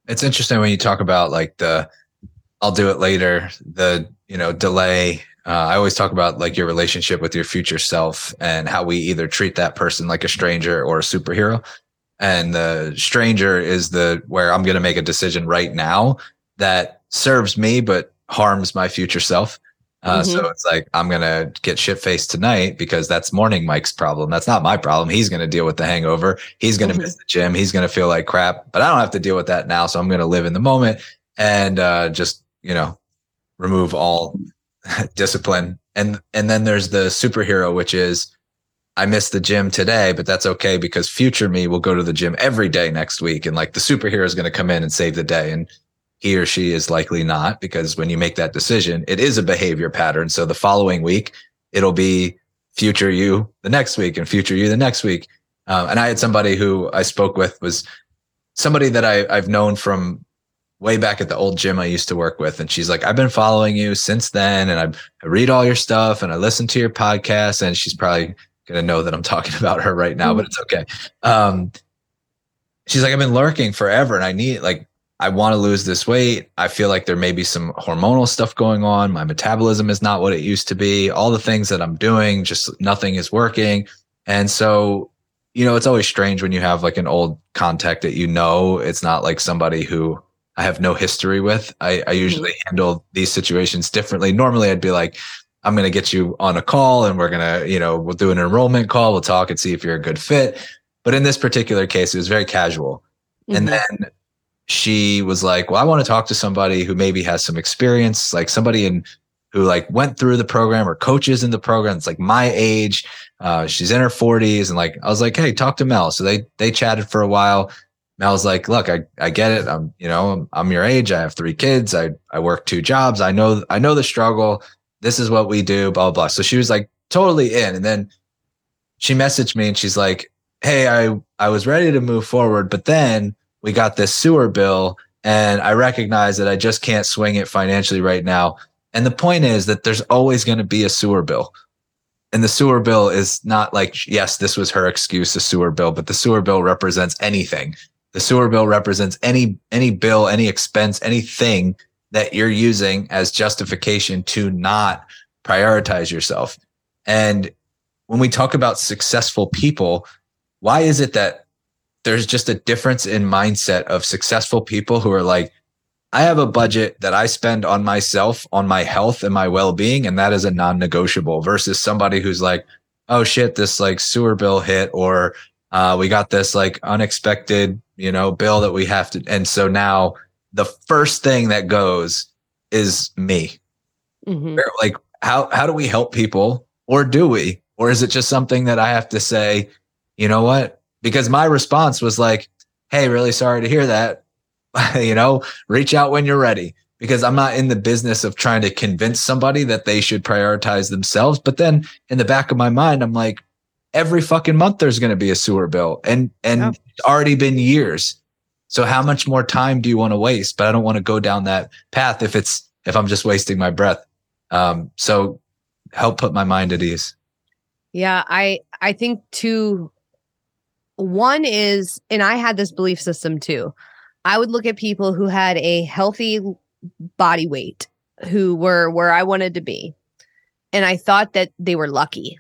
It's interesting when you talk about like the, I'll do it later, the, you know, delay. Uh, I always talk about like your relationship with your future self and how we either treat that person like a stranger or a superhero and the stranger is the where I'm going to make a decision right now that serves me but harms my future self. Uh, mm-hmm. So it's like I'm gonna get shit faced tonight because that's morning Mike's problem. That's not my problem. He's gonna deal with the hangover. He's gonna mm-hmm. miss the gym. He's gonna feel like crap. But I don't have to deal with that now. So I'm gonna live in the moment and uh, just you know remove all (laughs) discipline. And and then there's the superhero, which is I missed the gym today, but that's okay because future me will go to the gym every day next week. And like the superhero is going to come in and save the day. And he or she is likely not because when you make that decision, it is a behavior pattern. So the following week, it'll be future you the next week and future you the next week. Um, and I had somebody who I spoke with was somebody that I, I've known from way back at the old gym I used to work with. And she's like, I've been following you since then. And I, I read all your stuff and I listen to your podcast. And she's probably gonna know that I'm talking (laughs) about her right now, but it's okay. Um, she's like, I've been lurking forever, and I need like I want to lose this weight. I feel like there may be some hormonal stuff going on. My metabolism is not what it used to be. All the things that I'm doing, just nothing is working. And so, you know, it's always strange when you have like an old contact that you know. It's not like somebody who I have no history with. I, I usually mm-hmm. handle these situations differently. Normally, I'd be like, I'm going to get you on a call and we're going to, you know, we'll do an enrollment call. We'll talk and see if you're a good fit. But in this particular case, it was very casual. Mm-hmm. And then she was like, well, I want to talk to somebody who maybe has some experience, like somebody in who like went through the program or coaches in the program. It's like my age. Uh, she's in her forties. And like, I was like, Hey, talk to Mel. So they, they chatted for a while. Mel's like, look, I, I get it. I'm, you know, I'm, I'm your age. I have three kids. I, I work two jobs. I know, I know the struggle this is what we do, blah, blah, blah. So she was like totally in. And then she messaged me and she's like, Hey, I, I was ready to move forward, but then we got this sewer bill and I recognize that I just can't swing it financially right now. And the point is that there's always going to be a sewer bill. And the sewer bill is not like, yes, this was her excuse, the sewer bill, but the sewer bill represents anything. The sewer bill represents any, any bill, any expense, anything that you're using as justification to not prioritize yourself. And when we talk about successful people, why is it that there's just a difference in mindset of successful people who are like, I have a budget that I spend on myself, on my health and my well being, and that is a non negotiable versus somebody who's like, oh shit, this like sewer bill hit, or uh, we got this like unexpected, you know, bill that we have to. And so now the first thing that goes is me. Mm-hmm. Like, how how do we help people, or do we, or is it just something that I have to say? You know what? Because my response was like, "Hey, really sorry to hear that. (laughs) you know, reach out when you're ready." Because I'm not in the business of trying to convince somebody that they should prioritize themselves. But then in the back of my mind, I'm like, every fucking month there's going to be a sewer bill, and and yep. it's already been years so how much more time do you want to waste? But I don't want to go down that path if it's if I'm just wasting my breath. Um, so help put my mind at ease. Yeah, I I think two one is and I had this belief system too. I would look at people who had a healthy body weight who were where I wanted to be. And I thought that they were lucky.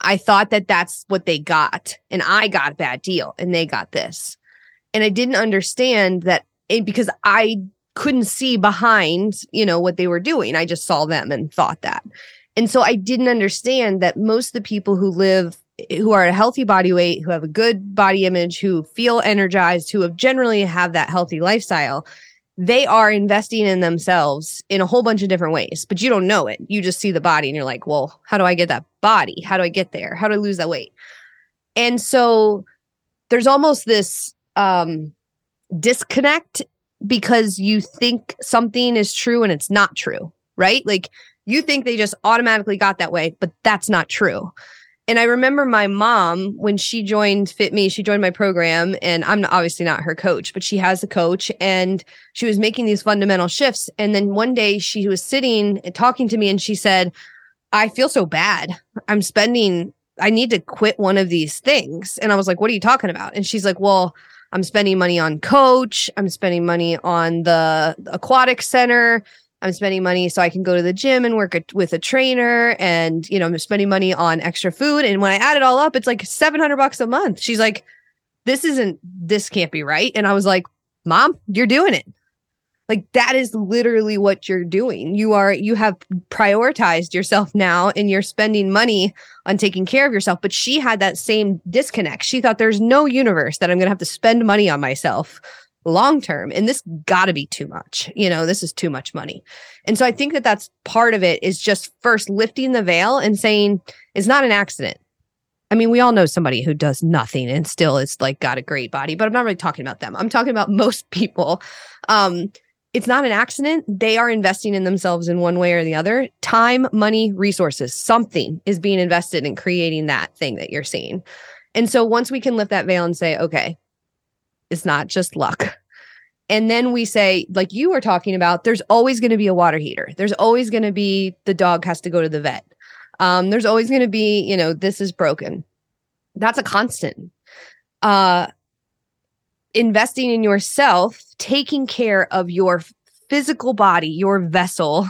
I thought that that's what they got. And I got a bad deal and they got this. And I didn't understand that it, because I couldn't see behind, you know, what they were doing. I just saw them and thought that. And so I didn't understand that most of the people who live eh, who are a healthy body weight, who have a good body image, who feel energized, who have generally have that healthy lifestyle, they are investing in themselves in a whole bunch of different ways, but you don't know it. You just see the body and you're like, well, how do I get that body? How do I get there? How do I lose that weight? And so there's almost this um, disconnect because you think something is true and it's not true, right? Like you think they just automatically got that way, but that's not true. And I remember my mom when she joined Fit Me, she joined my program, and I'm obviously not her coach, but she has a coach, and she was making these fundamental shifts. And then one day she was sitting and talking to me, and she said, I feel so bad. I'm spending, I need to quit one of these things. And I was like, What are you talking about? And she's like, Well, I'm spending money on coach. I'm spending money on the aquatic center. I'm spending money so I can go to the gym and work a, with a trainer and you know I'm spending money on extra food and when I add it all up it's like 700 bucks a month. She's like this isn't this can't be right and I was like mom you're doing it. Like that is literally what you're doing. You are you have prioritized yourself now and you're spending money on taking care of yourself. But she had that same disconnect. She thought there's no universe that I'm going to have to spend money on myself long term. And this got to be too much you know this is too much money. And so i think that that's part of it is just first lifting the veil and saying it's not an accident. I mean we all know somebody who does nothing and still is like got a great body but i'm not really talking about them. I'm talking about most people. Um it's not an accident they are investing in themselves in one way or the other time money resources something is being invested in creating that thing that you're seeing and so once we can lift that veil and say okay it's not just luck. And then we say, like you were talking about, there's always going to be a water heater. There's always going to be the dog has to go to the vet. Um, there's always going to be, you know, this is broken. That's a constant. Uh, investing in yourself, taking care of your physical body, your vessel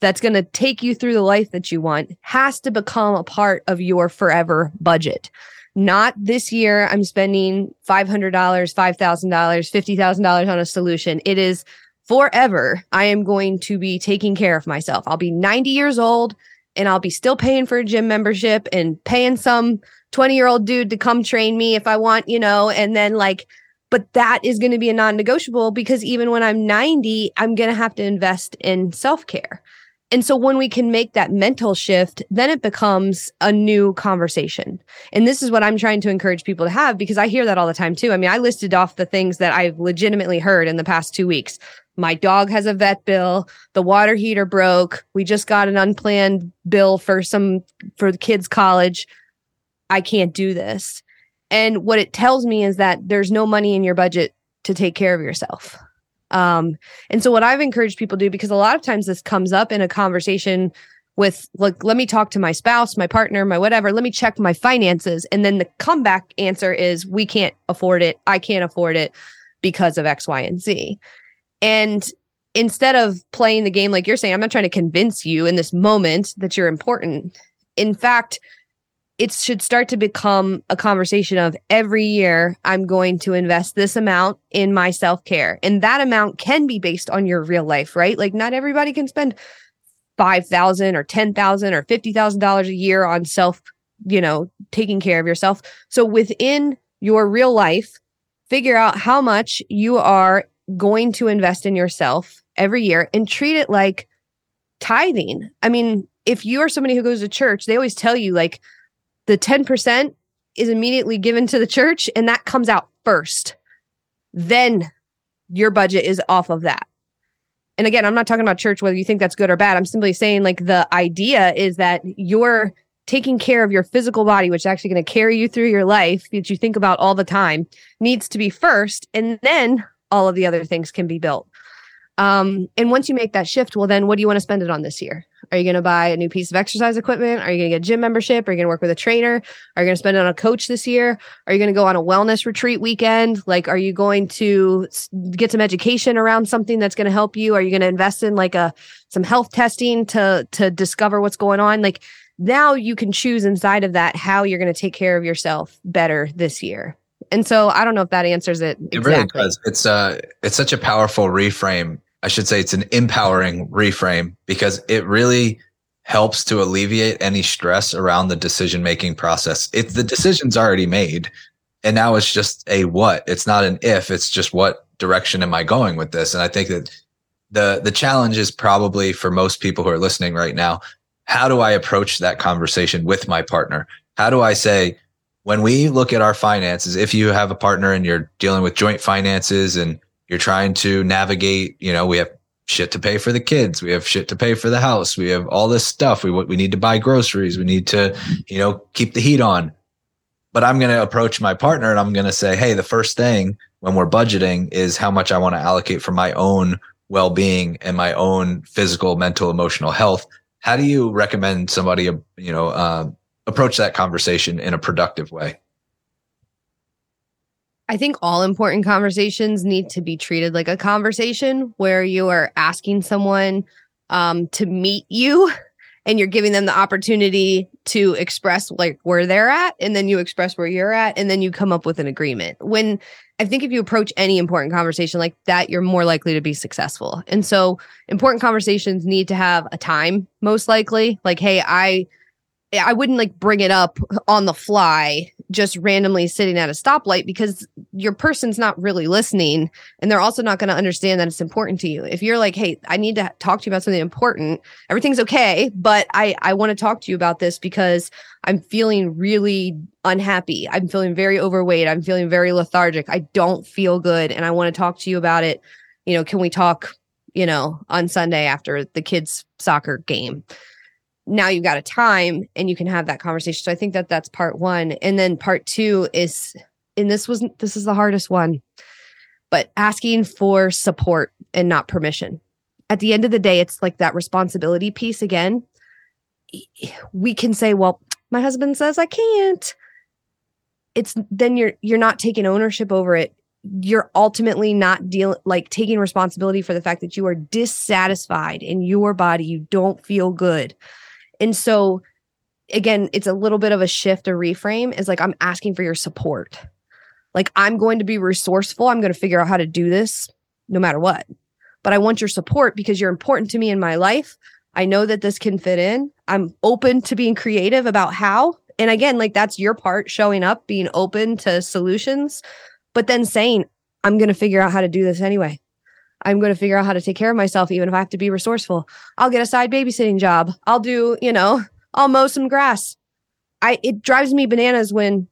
that's going to take you through the life that you want has to become a part of your forever budget. Not this year i'm spending $500 $5000 $50000 on a solution. It is forever i am going to be taking care of myself. I'll be 90 years old and i'll be still paying for a gym membership and paying some 20 year old dude to come train me if i want you know and then like but that is going to be a non-negotiable because even when i'm 90 i'm going to have to invest in self-care and so when we can make that mental shift, then it becomes a new conversation. And this is what I'm trying to encourage people to have because I hear that all the time too. I mean, I listed off the things that I've legitimately heard in the past two weeks. My dog has a vet bill. The water heater broke. We just got an unplanned bill for some, for the kids' college. I can't do this. And what it tells me is that there's no money in your budget to take care of yourself. Um, and so what I've encouraged people to do, because a lot of times this comes up in a conversation with like, let me talk to my spouse, my partner, my whatever, let me check my finances. And then the comeback answer is we can't afford it. I can't afford it because of X, Y, and Z. And instead of playing the game like you're saying, I'm not trying to convince you in this moment that you're important. In fact, it should start to become a conversation of every year I'm going to invest this amount in my self care. And that amount can be based on your real life, right? Like not everybody can spend 5,000 or 10,000 or $50,000 a year on self, you know, taking care of yourself. So within your real life, figure out how much you are going to invest in yourself every year and treat it like tithing. I mean, if you are somebody who goes to church, they always tell you like the 10% is immediately given to the church and that comes out first. Then your budget is off of that. And again, I'm not talking about church, whether you think that's good or bad. I'm simply saying like the idea is that you're taking care of your physical body, which is actually going to carry you through your life that you think about all the time, needs to be first. And then all of the other things can be built. Um, and once you make that shift, well, then what do you want to spend it on this year? Are you going to buy a new piece of exercise equipment? Are you going to get a gym membership? Are you going to work with a trainer? Are you going to spend it on a coach this year? Are you going to go on a wellness retreat weekend? Like, are you going to get some education around something that's going to help you? Are you going to invest in like a some health testing to to discover what's going on? Like now you can choose inside of that how you're going to take care of yourself better this year. And so I don't know if that answers it. Exactly. It really does. It's uh it's such a powerful reframe I should say it's an empowering reframe because it really helps to alleviate any stress around the decision making process. It's the decision's already made. And now it's just a what. It's not an if, it's just what direction am I going with this? And I think that the the challenge is probably for most people who are listening right now, how do I approach that conversation with my partner? How do I say, when we look at our finances, if you have a partner and you're dealing with joint finances and you're trying to navigate, you know, we have shit to pay for the kids. We have shit to pay for the house. We have all this stuff. We we need to buy groceries. We need to, you know, keep the heat on. But I'm going to approach my partner and I'm going to say, "Hey, the first thing when we're budgeting is how much I want to allocate for my own well-being and my own physical, mental, emotional health." How do you recommend somebody, you know, uh, approach that conversation in a productive way? I think all important conversations need to be treated like a conversation where you are asking someone um, to meet you (laughs) and you're giving them the opportunity to express like where they're at and then you express where you're at and then you come up with an agreement. When I think if you approach any important conversation like that, you're more likely to be successful. And so important conversations need to have a time, most likely. Like, hey, I I wouldn't like bring it up on the fly, just randomly sitting at a stoplight because your person's not really listening and they're also not going to understand that it's important to you. If you're like, "Hey, I need to talk to you about something important. Everything's okay, but I I want to talk to you about this because I'm feeling really unhappy. I'm feeling very overweight. I'm feeling very lethargic. I don't feel good and I want to talk to you about it. You know, can we talk, you know, on Sunday after the kids soccer game?" Now you've got a time and you can have that conversation. So I think that that's part one. And then part two is, and this was, this is the hardest one, but asking for support and not permission. At the end of the day, it's like that responsibility piece again. We can say, well, my husband says I can't. It's then you're you're not taking ownership over it. You're ultimately not dealing like taking responsibility for the fact that you are dissatisfied in your body. You don't feel good and so again, it's a little bit of a shift, a reframe is like, I'm asking for your support. Like, I'm going to be resourceful. I'm going to figure out how to do this no matter what. But I want your support because you're important to me in my life. I know that this can fit in. I'm open to being creative about how. And again, like that's your part showing up, being open to solutions, but then saying, I'm going to figure out how to do this anyway. I'm going to figure out how to take care of myself, even if I have to be resourceful. I'll get a side babysitting job. I'll do, you know, I'll mow some grass. I, it drives me bananas when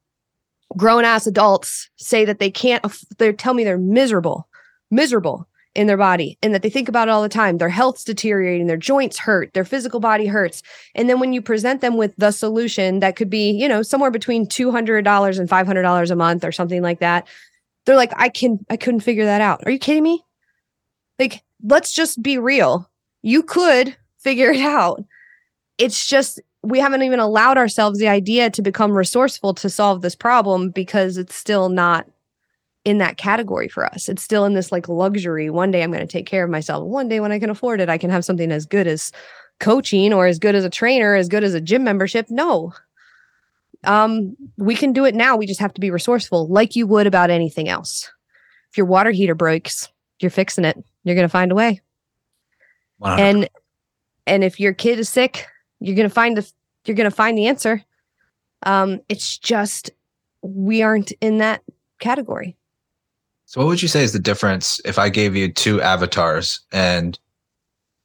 grown ass adults say that they can't, they tell me they're miserable, miserable in their body and that they think about it all the time. Their health's deteriorating, their joints hurt, their physical body hurts. And then when you present them with the solution that could be, you know, somewhere between $200 and $500 a month or something like that, they're like, I can, I couldn't figure that out. Are you kidding me? Like, let's just be real. You could figure it out. It's just we haven't even allowed ourselves the idea to become resourceful to solve this problem because it's still not in that category for us. It's still in this like luxury. One day I'm going to take care of myself. One day when I can afford it, I can have something as good as coaching or as good as a trainer, as good as a gym membership. No. Um, we can do it now. We just have to be resourceful like you would about anything else. If your water heater breaks, you're fixing it. You're going to find a way. 100%. And and if your kid is sick, you're going to find the you're going to find the answer. Um, it's just we aren't in that category. So, what would you say is the difference if I gave you two avatars and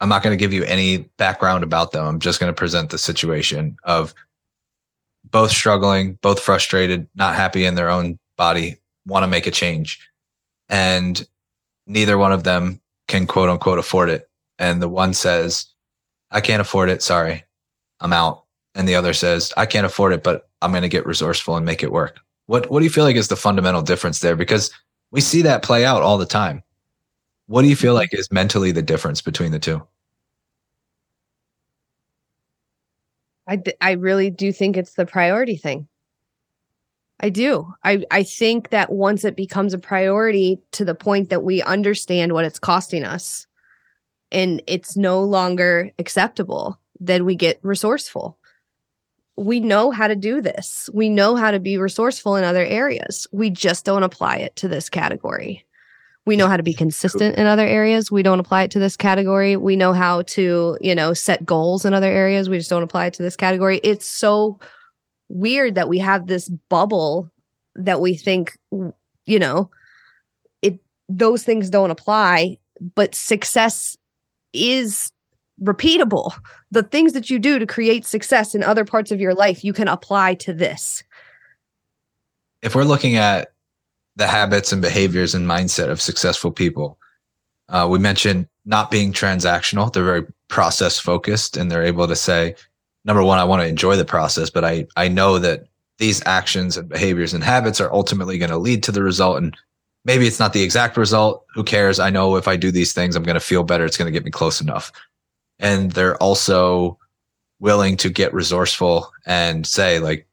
I'm not going to give you any background about them? I'm just going to present the situation of both struggling, both frustrated, not happy in their own body, want to make a change. And neither one of them can quote unquote afford it. And the one says, I can't afford it. Sorry, I'm out. And the other says, I can't afford it, but I'm going to get resourceful and make it work. What, what do you feel like is the fundamental difference there? Because we see that play out all the time. What do you feel like is mentally the difference between the two? I, I really do think it's the priority thing. I do. I, I think that once it becomes a priority to the point that we understand what it's costing us and it's no longer acceptable, then we get resourceful. We know how to do this. We know how to be resourceful in other areas. We just don't apply it to this category. We know how to be consistent in other areas. We don't apply it to this category. We know how to, you know, set goals in other areas. We just don't apply it to this category. It's so weird that we have this bubble that we think, you know, it those things don't apply, but success is repeatable. The things that you do to create success in other parts of your life, you can apply to this. If we're looking at the habits and behaviors and mindset of successful people, uh, we mentioned not being transactional. They're very process focused and they're able to say, number one, I want to enjoy the process, but I, I know that these actions and behaviors and habits are ultimately going to lead to the result. And maybe it's not the exact result. Who cares? I know if I do these things, I'm going to feel better. It's going to get me close enough and they're also willing to get resourceful and say like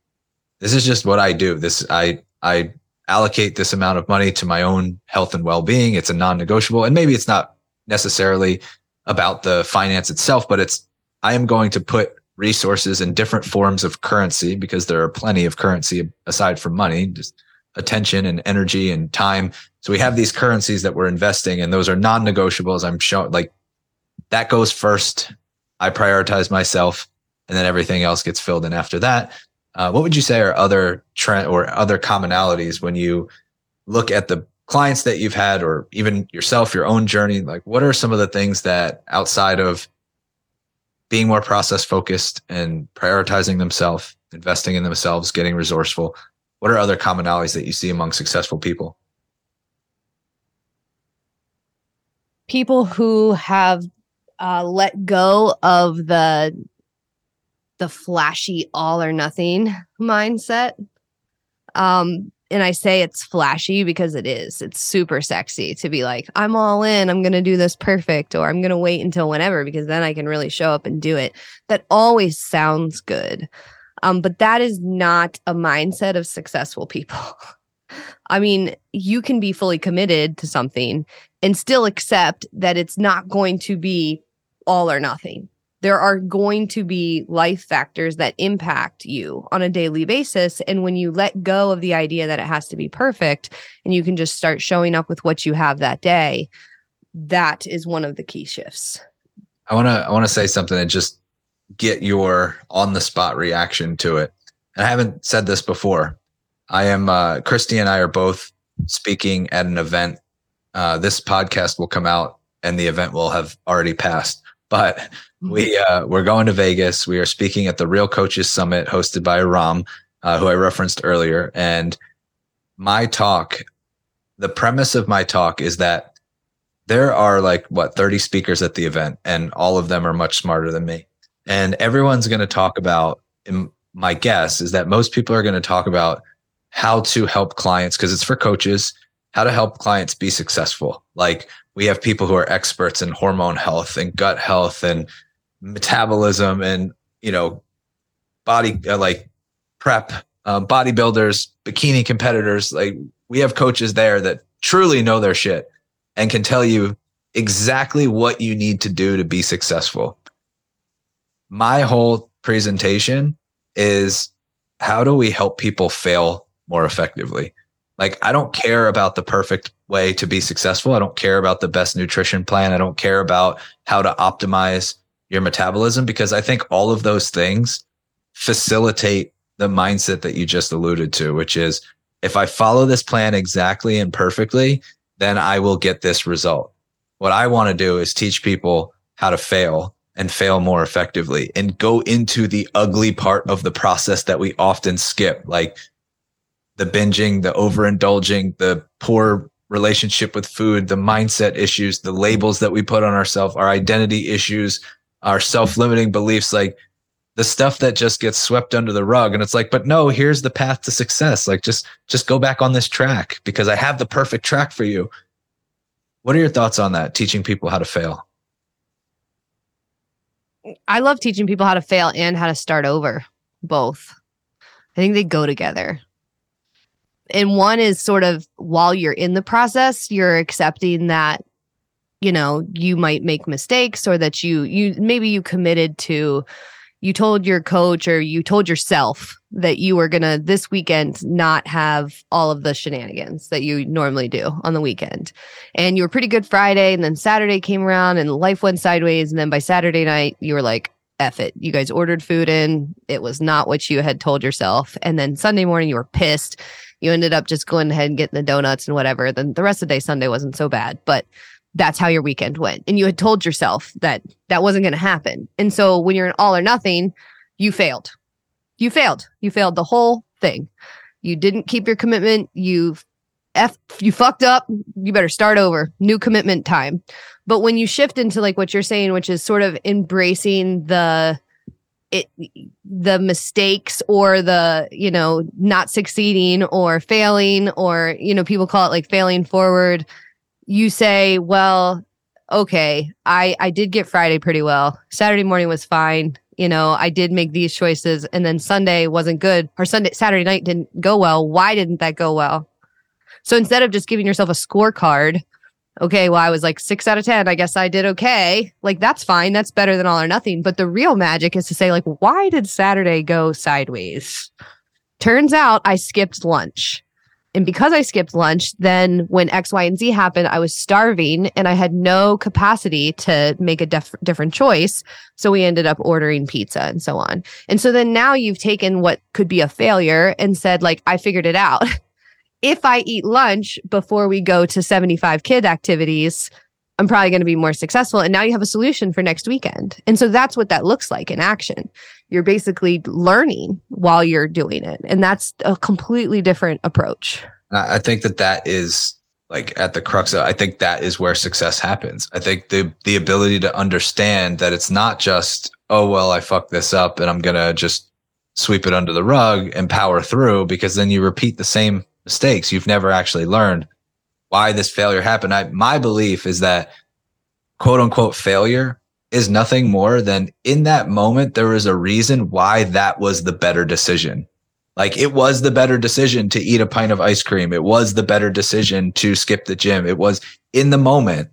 this is just what I do. This I I allocate this amount of money to my own health and well-being. It's a non-negotiable and maybe it's not necessarily about the finance itself, but it's I am going to put resources in different forms of currency because there are plenty of currency aside from money, just attention and energy and time. So we have these currencies that we're investing and those are non-negotiables. I'm showing like that goes first. I prioritize myself, and then everything else gets filled in after that. Uh, what would you say are other trend or other commonalities when you look at the clients that you've had, or even yourself, your own journey? Like, what are some of the things that outside of being more process focused and prioritizing themselves, investing in themselves, getting resourceful? What are other commonalities that you see among successful people? People who have uh, let go of the the flashy all or nothing mindset. Um, and I say it's flashy because it is. It's super sexy to be like, I'm all in, I'm going to do this perfect, or I'm going to wait until whenever because then I can really show up and do it. That always sounds good. Um, but that is not a mindset of successful people. (laughs) I mean, you can be fully committed to something and still accept that it's not going to be all or nothing. There are going to be life factors that impact you on a daily basis. And when you let go of the idea that it has to be perfect and you can just start showing up with what you have that day, that is one of the key shifts. I want to I want to say something and just get your on the spot reaction to it. And I haven't said this before. I am uh Christy and I are both speaking at an event. Uh this podcast will come out and the event will have already passed but mm-hmm. we uh, we're going to Vegas. We are speaking at the Real Coaches Summit hosted by Ram, uh, who I referenced earlier. And my talk, the premise of my talk is that there are like what 30 speakers at the event, and all of them are much smarter than me. And everyone's going to talk about. My guess is that most people are going to talk about how to help clients because it's for coaches how to help clients be successful. Like we have people who are experts in hormone health and gut health and metabolism and, you know, body uh, like prep, uh, bodybuilders, bikini competitors. Like we have coaches there that truly know their shit and can tell you exactly what you need to do to be successful. My whole presentation is how do we help people fail more effectively? Like, I don't care about the perfect way to be successful. I don't care about the best nutrition plan. I don't care about how to optimize your metabolism because I think all of those things facilitate the mindset that you just alluded to, which is if I follow this plan exactly and perfectly, then I will get this result. What I want to do is teach people how to fail and fail more effectively and go into the ugly part of the process that we often skip. Like the binging, the overindulging, the poor relationship with food, the mindset issues, the labels that we put on ourselves, our identity issues, our self-limiting beliefs, like the stuff that just gets swept under the rug. And it's like, but no, here's the path to success. Like just just go back on this track because I have the perfect track for you. What are your thoughts on that? Teaching people how to fail. I love teaching people how to fail and how to start over. Both. I think they go together and one is sort of while you're in the process you're accepting that you know you might make mistakes or that you you maybe you committed to you told your coach or you told yourself that you were going to this weekend not have all of the shenanigans that you normally do on the weekend. And you were pretty good Friday and then Saturday came around and life went sideways and then by Saturday night you were like F it. You guys ordered food in. It was not what you had told yourself. And then Sunday morning you were pissed. You ended up just going ahead and getting the donuts and whatever. Then the rest of the day Sunday wasn't so bad, but that's how your weekend went. And you had told yourself that that wasn't going to happen. And so when you're in all or nothing, you failed. You failed. You failed the whole thing. You didn't keep your commitment. You F you fucked up. You better start over. New commitment time. But when you shift into like what you're saying, which is sort of embracing the it the mistakes or the you know not succeeding or failing or you know people call it like failing forward you say, well, okay, I I did get Friday pretty well. Saturday morning was fine. You know, I did make these choices and then Sunday wasn't good or Sunday Saturday night didn't go well. Why didn't that go well? So instead of just giving yourself a scorecard, okay, well, I was like six out of 10. I guess I did okay. Like, that's fine. That's better than all or nothing. But the real magic is to say, like, why did Saturday go sideways? Turns out I skipped lunch. And because I skipped lunch, then when X, Y, and Z happened, I was starving and I had no capacity to make a def- different choice. So we ended up ordering pizza and so on. And so then now you've taken what could be a failure and said, like, I figured it out. (laughs) if I eat lunch before we go to 75 kid activities, I'm probably going to be more successful. And now you have a solution for next weekend. And so that's what that looks like in action. You're basically learning while you're doing it. And that's a completely different approach. I think that that is like at the crux of I think that is where success happens. I think the the ability to understand that it's not just, oh well, I fucked this up and I'm gonna just sweep it under the rug and power through because then you repeat the same mistakes. You've never actually learned why this failure happened. I, my belief is that quote unquote failure is nothing more than in that moment, there was a reason why that was the better decision. Like it was the better decision to eat a pint of ice cream. It was the better decision to skip the gym. It was in the moment.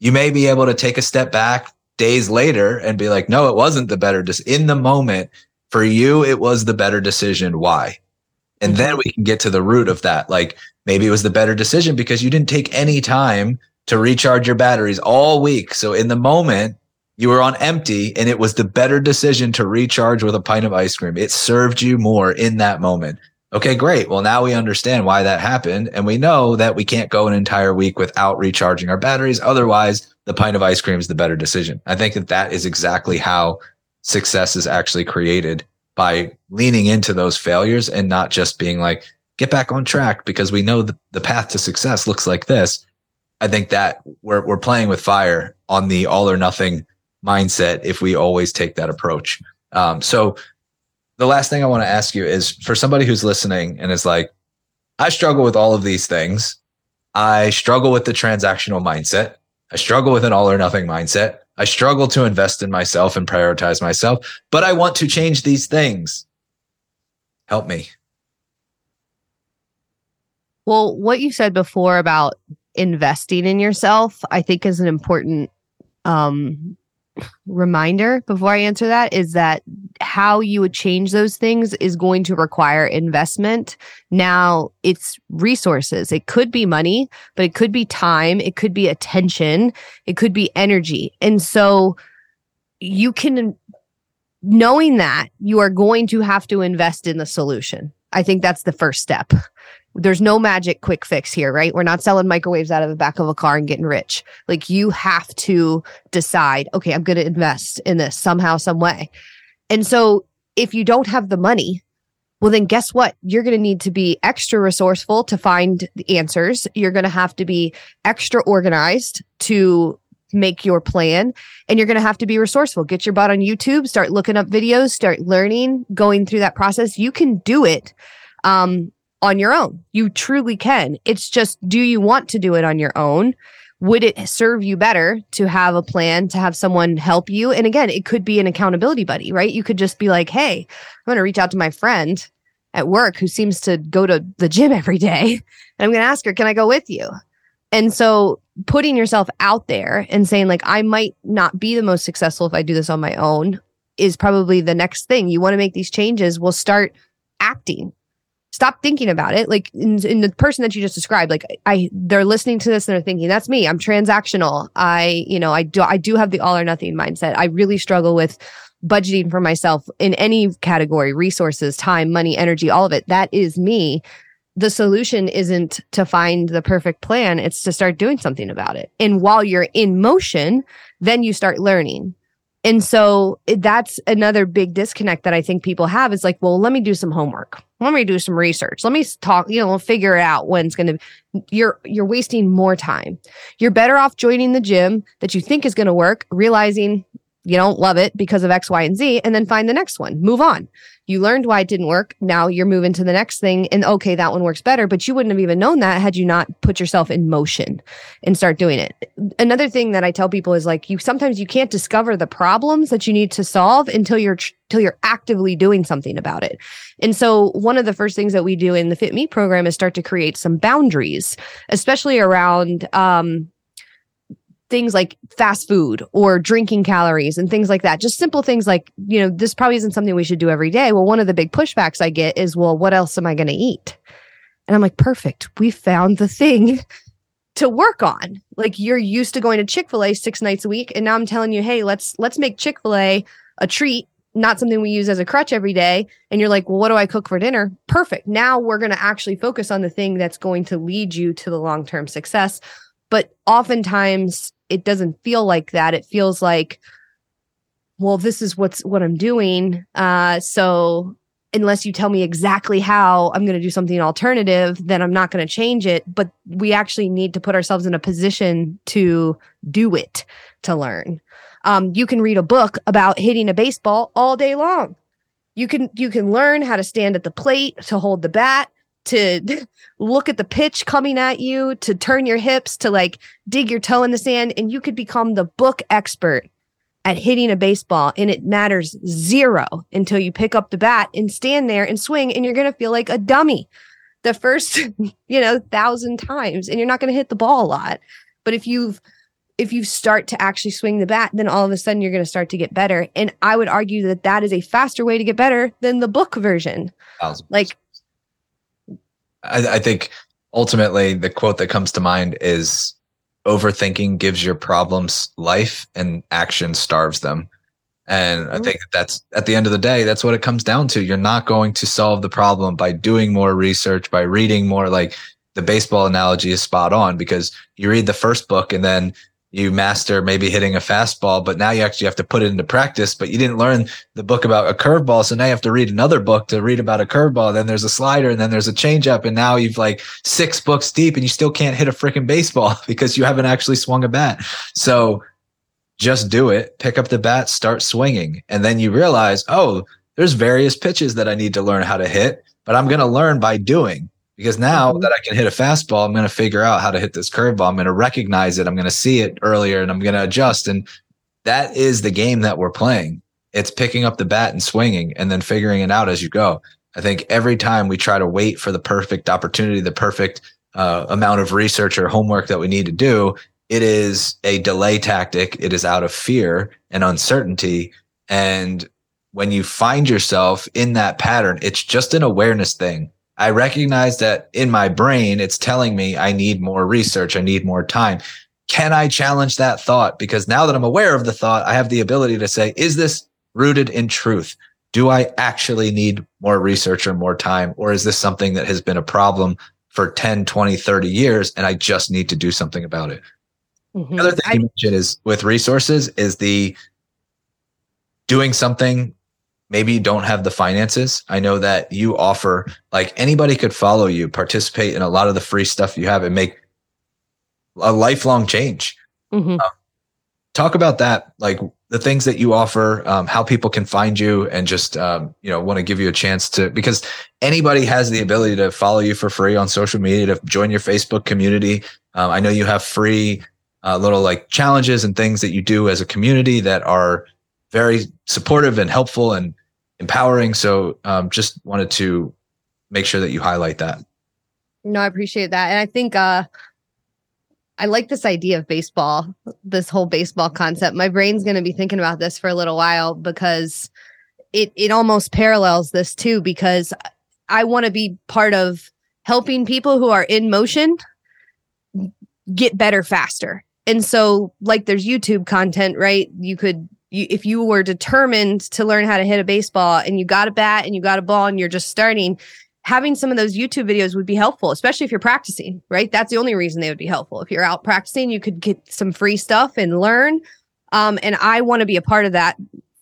You may be able to take a step back days later and be like, no, it wasn't the better. Just in the moment for you, it was the better decision. Why? And mm-hmm. then we can get to the root of that. Like maybe it was the better decision because you didn't take any time to recharge your batteries all week. So in the moment, you were on empty and it was the better decision to recharge with a pint of ice cream. It served you more in that moment. Okay, great. Well, now we understand why that happened. And we know that we can't go an entire week without recharging our batteries. Otherwise, the pint of ice cream is the better decision. I think that that is exactly how success is actually created by leaning into those failures and not just being like, get back on track because we know that the path to success looks like this. I think that we're, we're playing with fire on the all or nothing mindset if we always take that approach. Um, so the last thing I want to ask you is for somebody who's listening and is like, I struggle with all of these things. I struggle with the transactional mindset. I struggle with an all or nothing mindset. I struggle to invest in myself and prioritize myself, but I want to change these things. Help me. Well, what you said before about investing in yourself, I think is an important um, reminder before I answer that is that how you would change those things is going to require investment. Now it's resources. It could be money, but it could be time. It could be attention. It could be energy. And so you can, knowing that you are going to have to invest in the solution. I think that's the first step there's no magic quick fix here, right? We're not selling microwaves out of the back of a car and getting rich. Like you have to decide, okay, I'm going to invest in this somehow, some way. And so if you don't have the money, well, then guess what? You're going to need to be extra resourceful to find the answers. You're going to have to be extra organized to make your plan and you're going to have to be resourceful. Get your butt on YouTube, start looking up videos, start learning, going through that process. You can do it. Um, on your own. You truly can. It's just, do you want to do it on your own? Would it serve you better to have a plan, to have someone help you? And again, it could be an accountability buddy, right? You could just be like, Hey, I'm going to reach out to my friend at work who seems to go to the gym (laughs) every day. And I'm going to ask her, can I go with you? And so putting yourself out there and saying like, I might not be the most successful if I do this on my own is probably the next thing. You want to make these changes, we'll start acting. Stop thinking about it. Like in, in the person that you just described, like I, they're listening to this and they're thinking, that's me. I'm transactional. I, you know, I do, I do have the all or nothing mindset. I really struggle with budgeting for myself in any category, resources, time, money, energy, all of it. That is me the solution isn't to find the perfect plan, it's to start doing something about it. And while you're in motion, then you start learning. And so that's another big disconnect that I think people have is like, well, let me do some homework. Let me do some research. Let me talk, you know, figure out when it's going to you're you're wasting more time. You're better off joining the gym that you think is going to work, realizing you don't love it because of X, Y, and Z, and then find the next one. Move on. You learned why it didn't work. Now you're moving to the next thing, and okay, that one works better, but you wouldn't have even known that had you not put yourself in motion and start doing it. Another thing that I tell people is like you sometimes you can't discover the problems that you need to solve until you're until you're actively doing something about it. And so one of the first things that we do in the Fit Me program is start to create some boundaries, especially around um, things like fast food or drinking calories and things like that. Just simple things like, you know, this probably isn't something we should do every day. Well, one of the big pushbacks I get is, well, what else am I going to eat? And I'm like, perfect. We found the thing (laughs) to work on. Like you're used to going to Chick-fil-A 6 nights a week and now I'm telling you, "Hey, let's let's make Chick-fil-A a treat, not something we use as a crutch every day." And you're like, "Well, what do I cook for dinner?" Perfect. Now we're going to actually focus on the thing that's going to lead you to the long-term success. But oftentimes it doesn't feel like that. It feels like, well, this is what's what I'm doing. Uh, so unless you tell me exactly how I'm going to do something alternative, then I'm not going to change it. But we actually need to put ourselves in a position to do it, to learn. Um, you can read a book about hitting a baseball all day long. You can you can learn how to stand at the plate, to hold the bat, to (laughs) look at the pitch coming at you, to turn your hips, to like dig your toe in the sand, and you could become the book expert at hitting a baseball. And it matters zero until you pick up the bat and stand there and swing, and you're going to feel like a dummy the first, (laughs) you know, thousand times, and you're not going to hit the ball a lot. But if you've if you start to actually swing the bat, then all of a sudden you're going to start to get better. And I would argue that that is a faster way to get better than the book version. Like I, I think ultimately the quote that comes to mind is overthinking gives your problems life and action starves them. And I mm-hmm. think that's at the end of the day, that's what it comes down to. You're not going to solve the problem by doing more research, by reading more. Like the baseball analogy is spot on because you read the first book and then you master maybe hitting a fastball, but now you actually have to put it into practice. But you didn't learn the book about a curveball. So now you have to read another book to read about a curveball. Then there's a slider and then there's a changeup. And now you've like six books deep and you still can't hit a freaking baseball (laughs) because you haven't actually swung a bat. So just do it, pick up the bat, start swinging. And then you realize, oh, there's various pitches that I need to learn how to hit, but I'm going to learn by doing because now mm-hmm. that I can hit a fastball, I'm going to figure out how to hit this curveball. I'm going to recognize it. I'm going to see it earlier and I'm going to adjust. And that is the game that we're playing. It's picking up the bat and swinging and then figuring it out as you go. I think every time we try to wait for the perfect opportunity, the perfect uh, amount of research or homework that we need to do, it is a delay tactic. It is out of fear and uncertainty. And when you find yourself in that pattern, it's just an awareness thing I recognize that in my brain, it's telling me I need more research. I need more time. Can I challenge that thought? Because now that I'm aware of the thought, I have the ability to say, is this rooted in truth? Do I actually need more research or more time? Or is this something that has been a problem for 10, 20, 30 years and I just need to do something about it? Mm-hmm. The other thing I- you mentioned is with resources is the doing something maybe you don't have the finances. I know that you offer like anybody could follow you, participate in a lot of the free stuff you have and make a lifelong change. Mm-hmm. Um, talk about that, like the things that you offer, um, how people can find you and just, um, you know, want to give you a chance to, because anybody has the ability to follow you for free on social media, to join your Facebook community. Um, I know you have free, uh, little like challenges and things that you do as a community that are very supportive and helpful and empowering. So um, just wanted to make sure that you highlight that. No, I appreciate that. And I think uh, I like this idea of baseball, this whole baseball concept. My brain's going to be thinking about this for a little while because it it almost parallels this too because I want to be part of helping people who are in motion get better faster. And so like there's YouTube content, right? You could you, if you were determined to learn how to hit a baseball and you got a bat and you got a ball and you're just starting, having some of those YouTube videos would be helpful, especially if you're practicing, right? That's the only reason they would be helpful. If you're out practicing, you could get some free stuff and learn. Um, and I want to be a part of that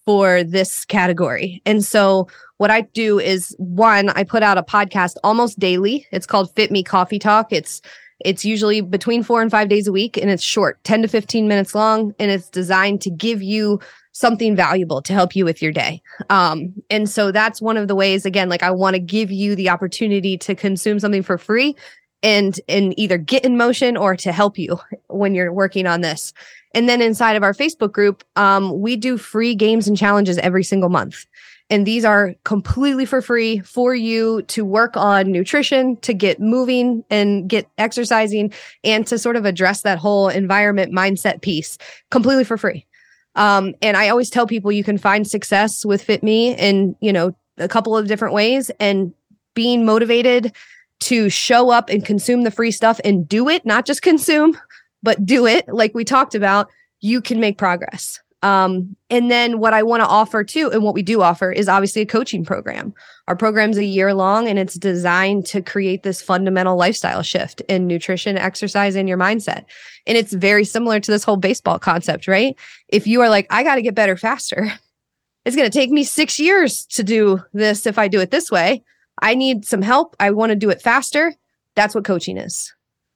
for this category. And so what I do is one, I put out a podcast almost daily. It's called Fit Me Coffee Talk. It's it's usually between 4 and 5 days a week and it's short, 10 to 15 minutes long and it's designed to give you something valuable to help you with your day. Um, and so that's one of the ways again like I want to give you the opportunity to consume something for free and and either get in motion or to help you when you're working on this. And then inside of our Facebook group, um, we do free games and challenges every single month. And these are completely for free for you to work on nutrition, to get moving and get exercising, and to sort of address that whole environment mindset piece completely for free. Um, and I always tell people you can find success with Fit Me in, you know, a couple of different ways and being motivated to show up and consume the free stuff and do it, not just (laughs) consume, but do it like we talked about, you can make progress. Um, and then what I want to offer too, and what we do offer is obviously a coaching program. Our program's a year long and it's designed to create this fundamental lifestyle shift in nutrition, exercise, and your mindset. And it's very similar to this whole baseball concept, right? If you are like, I got to get better faster, (laughs) it's going to take me six years to do this if I do it this way. I need some help. I want to do it faster. That's what coaching is.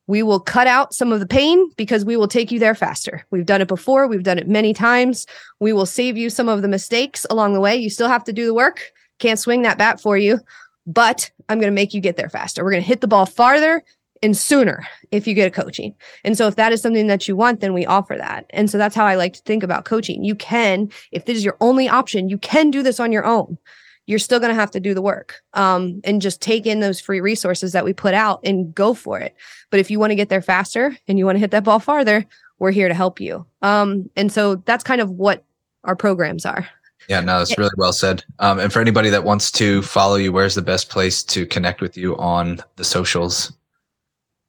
We will cut out some of the pain because we will take you there faster. We've done it before, we've done it many times. We will save you some of the mistakes along the way. You still have to do the work. Can't swing that bat for you, but I'm going to make you get there faster. We're going to hit the ball farther and sooner if you get a coaching. And so if that is something that you want, then we offer that. And so that's how I like to think about coaching. You can, if this is your only option, you can do this on your own you're still going to have to do the work um, and just take in those free resources that we put out and go for it. But if you want to get there faster and you want to hit that ball farther, we're here to help you. Um, and so that's kind of what our programs are. Yeah, no, that's really well said. Um, and for anybody that wants to follow you, where's the best place to connect with you on the socials?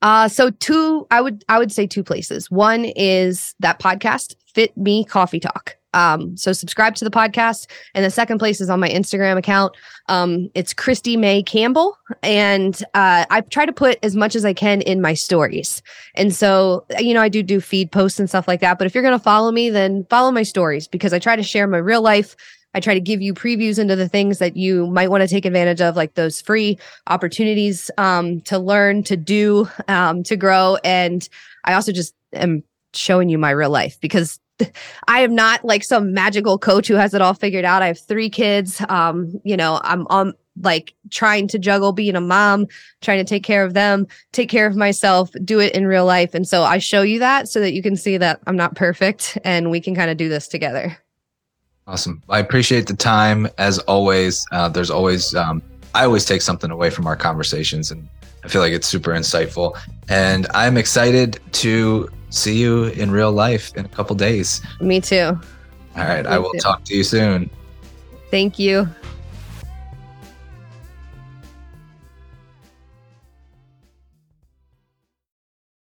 Uh, so two, I would I would say two places. One is that podcast, Fit Me Coffee Talk. Um, so subscribe to the podcast. And the second place is on my Instagram account. Um, it's Christy May Campbell. And uh, I try to put as much as I can in my stories. And so, you know, I do do feed posts and stuff like that. But if you're going to follow me, then follow my stories because I try to share my real life. I try to give you previews into the things that you might want to take advantage of, like those free opportunities um, to learn, to do, um, to grow. And I also just am showing you my real life because I am not like some magical coach who has it all figured out. I have three kids. Um, you know, I'm on like trying to juggle being a mom, trying to take care of them, take care of myself, do it in real life. And so I show you that so that you can see that I'm not perfect and we can kind of do this together. Awesome. I appreciate the time as always. Uh, there's always, um, I always take something away from our conversations and I feel like it's super insightful. And I'm excited to see you in real life in a couple days. Me too. All right. Me I will too. talk to you soon. Thank you.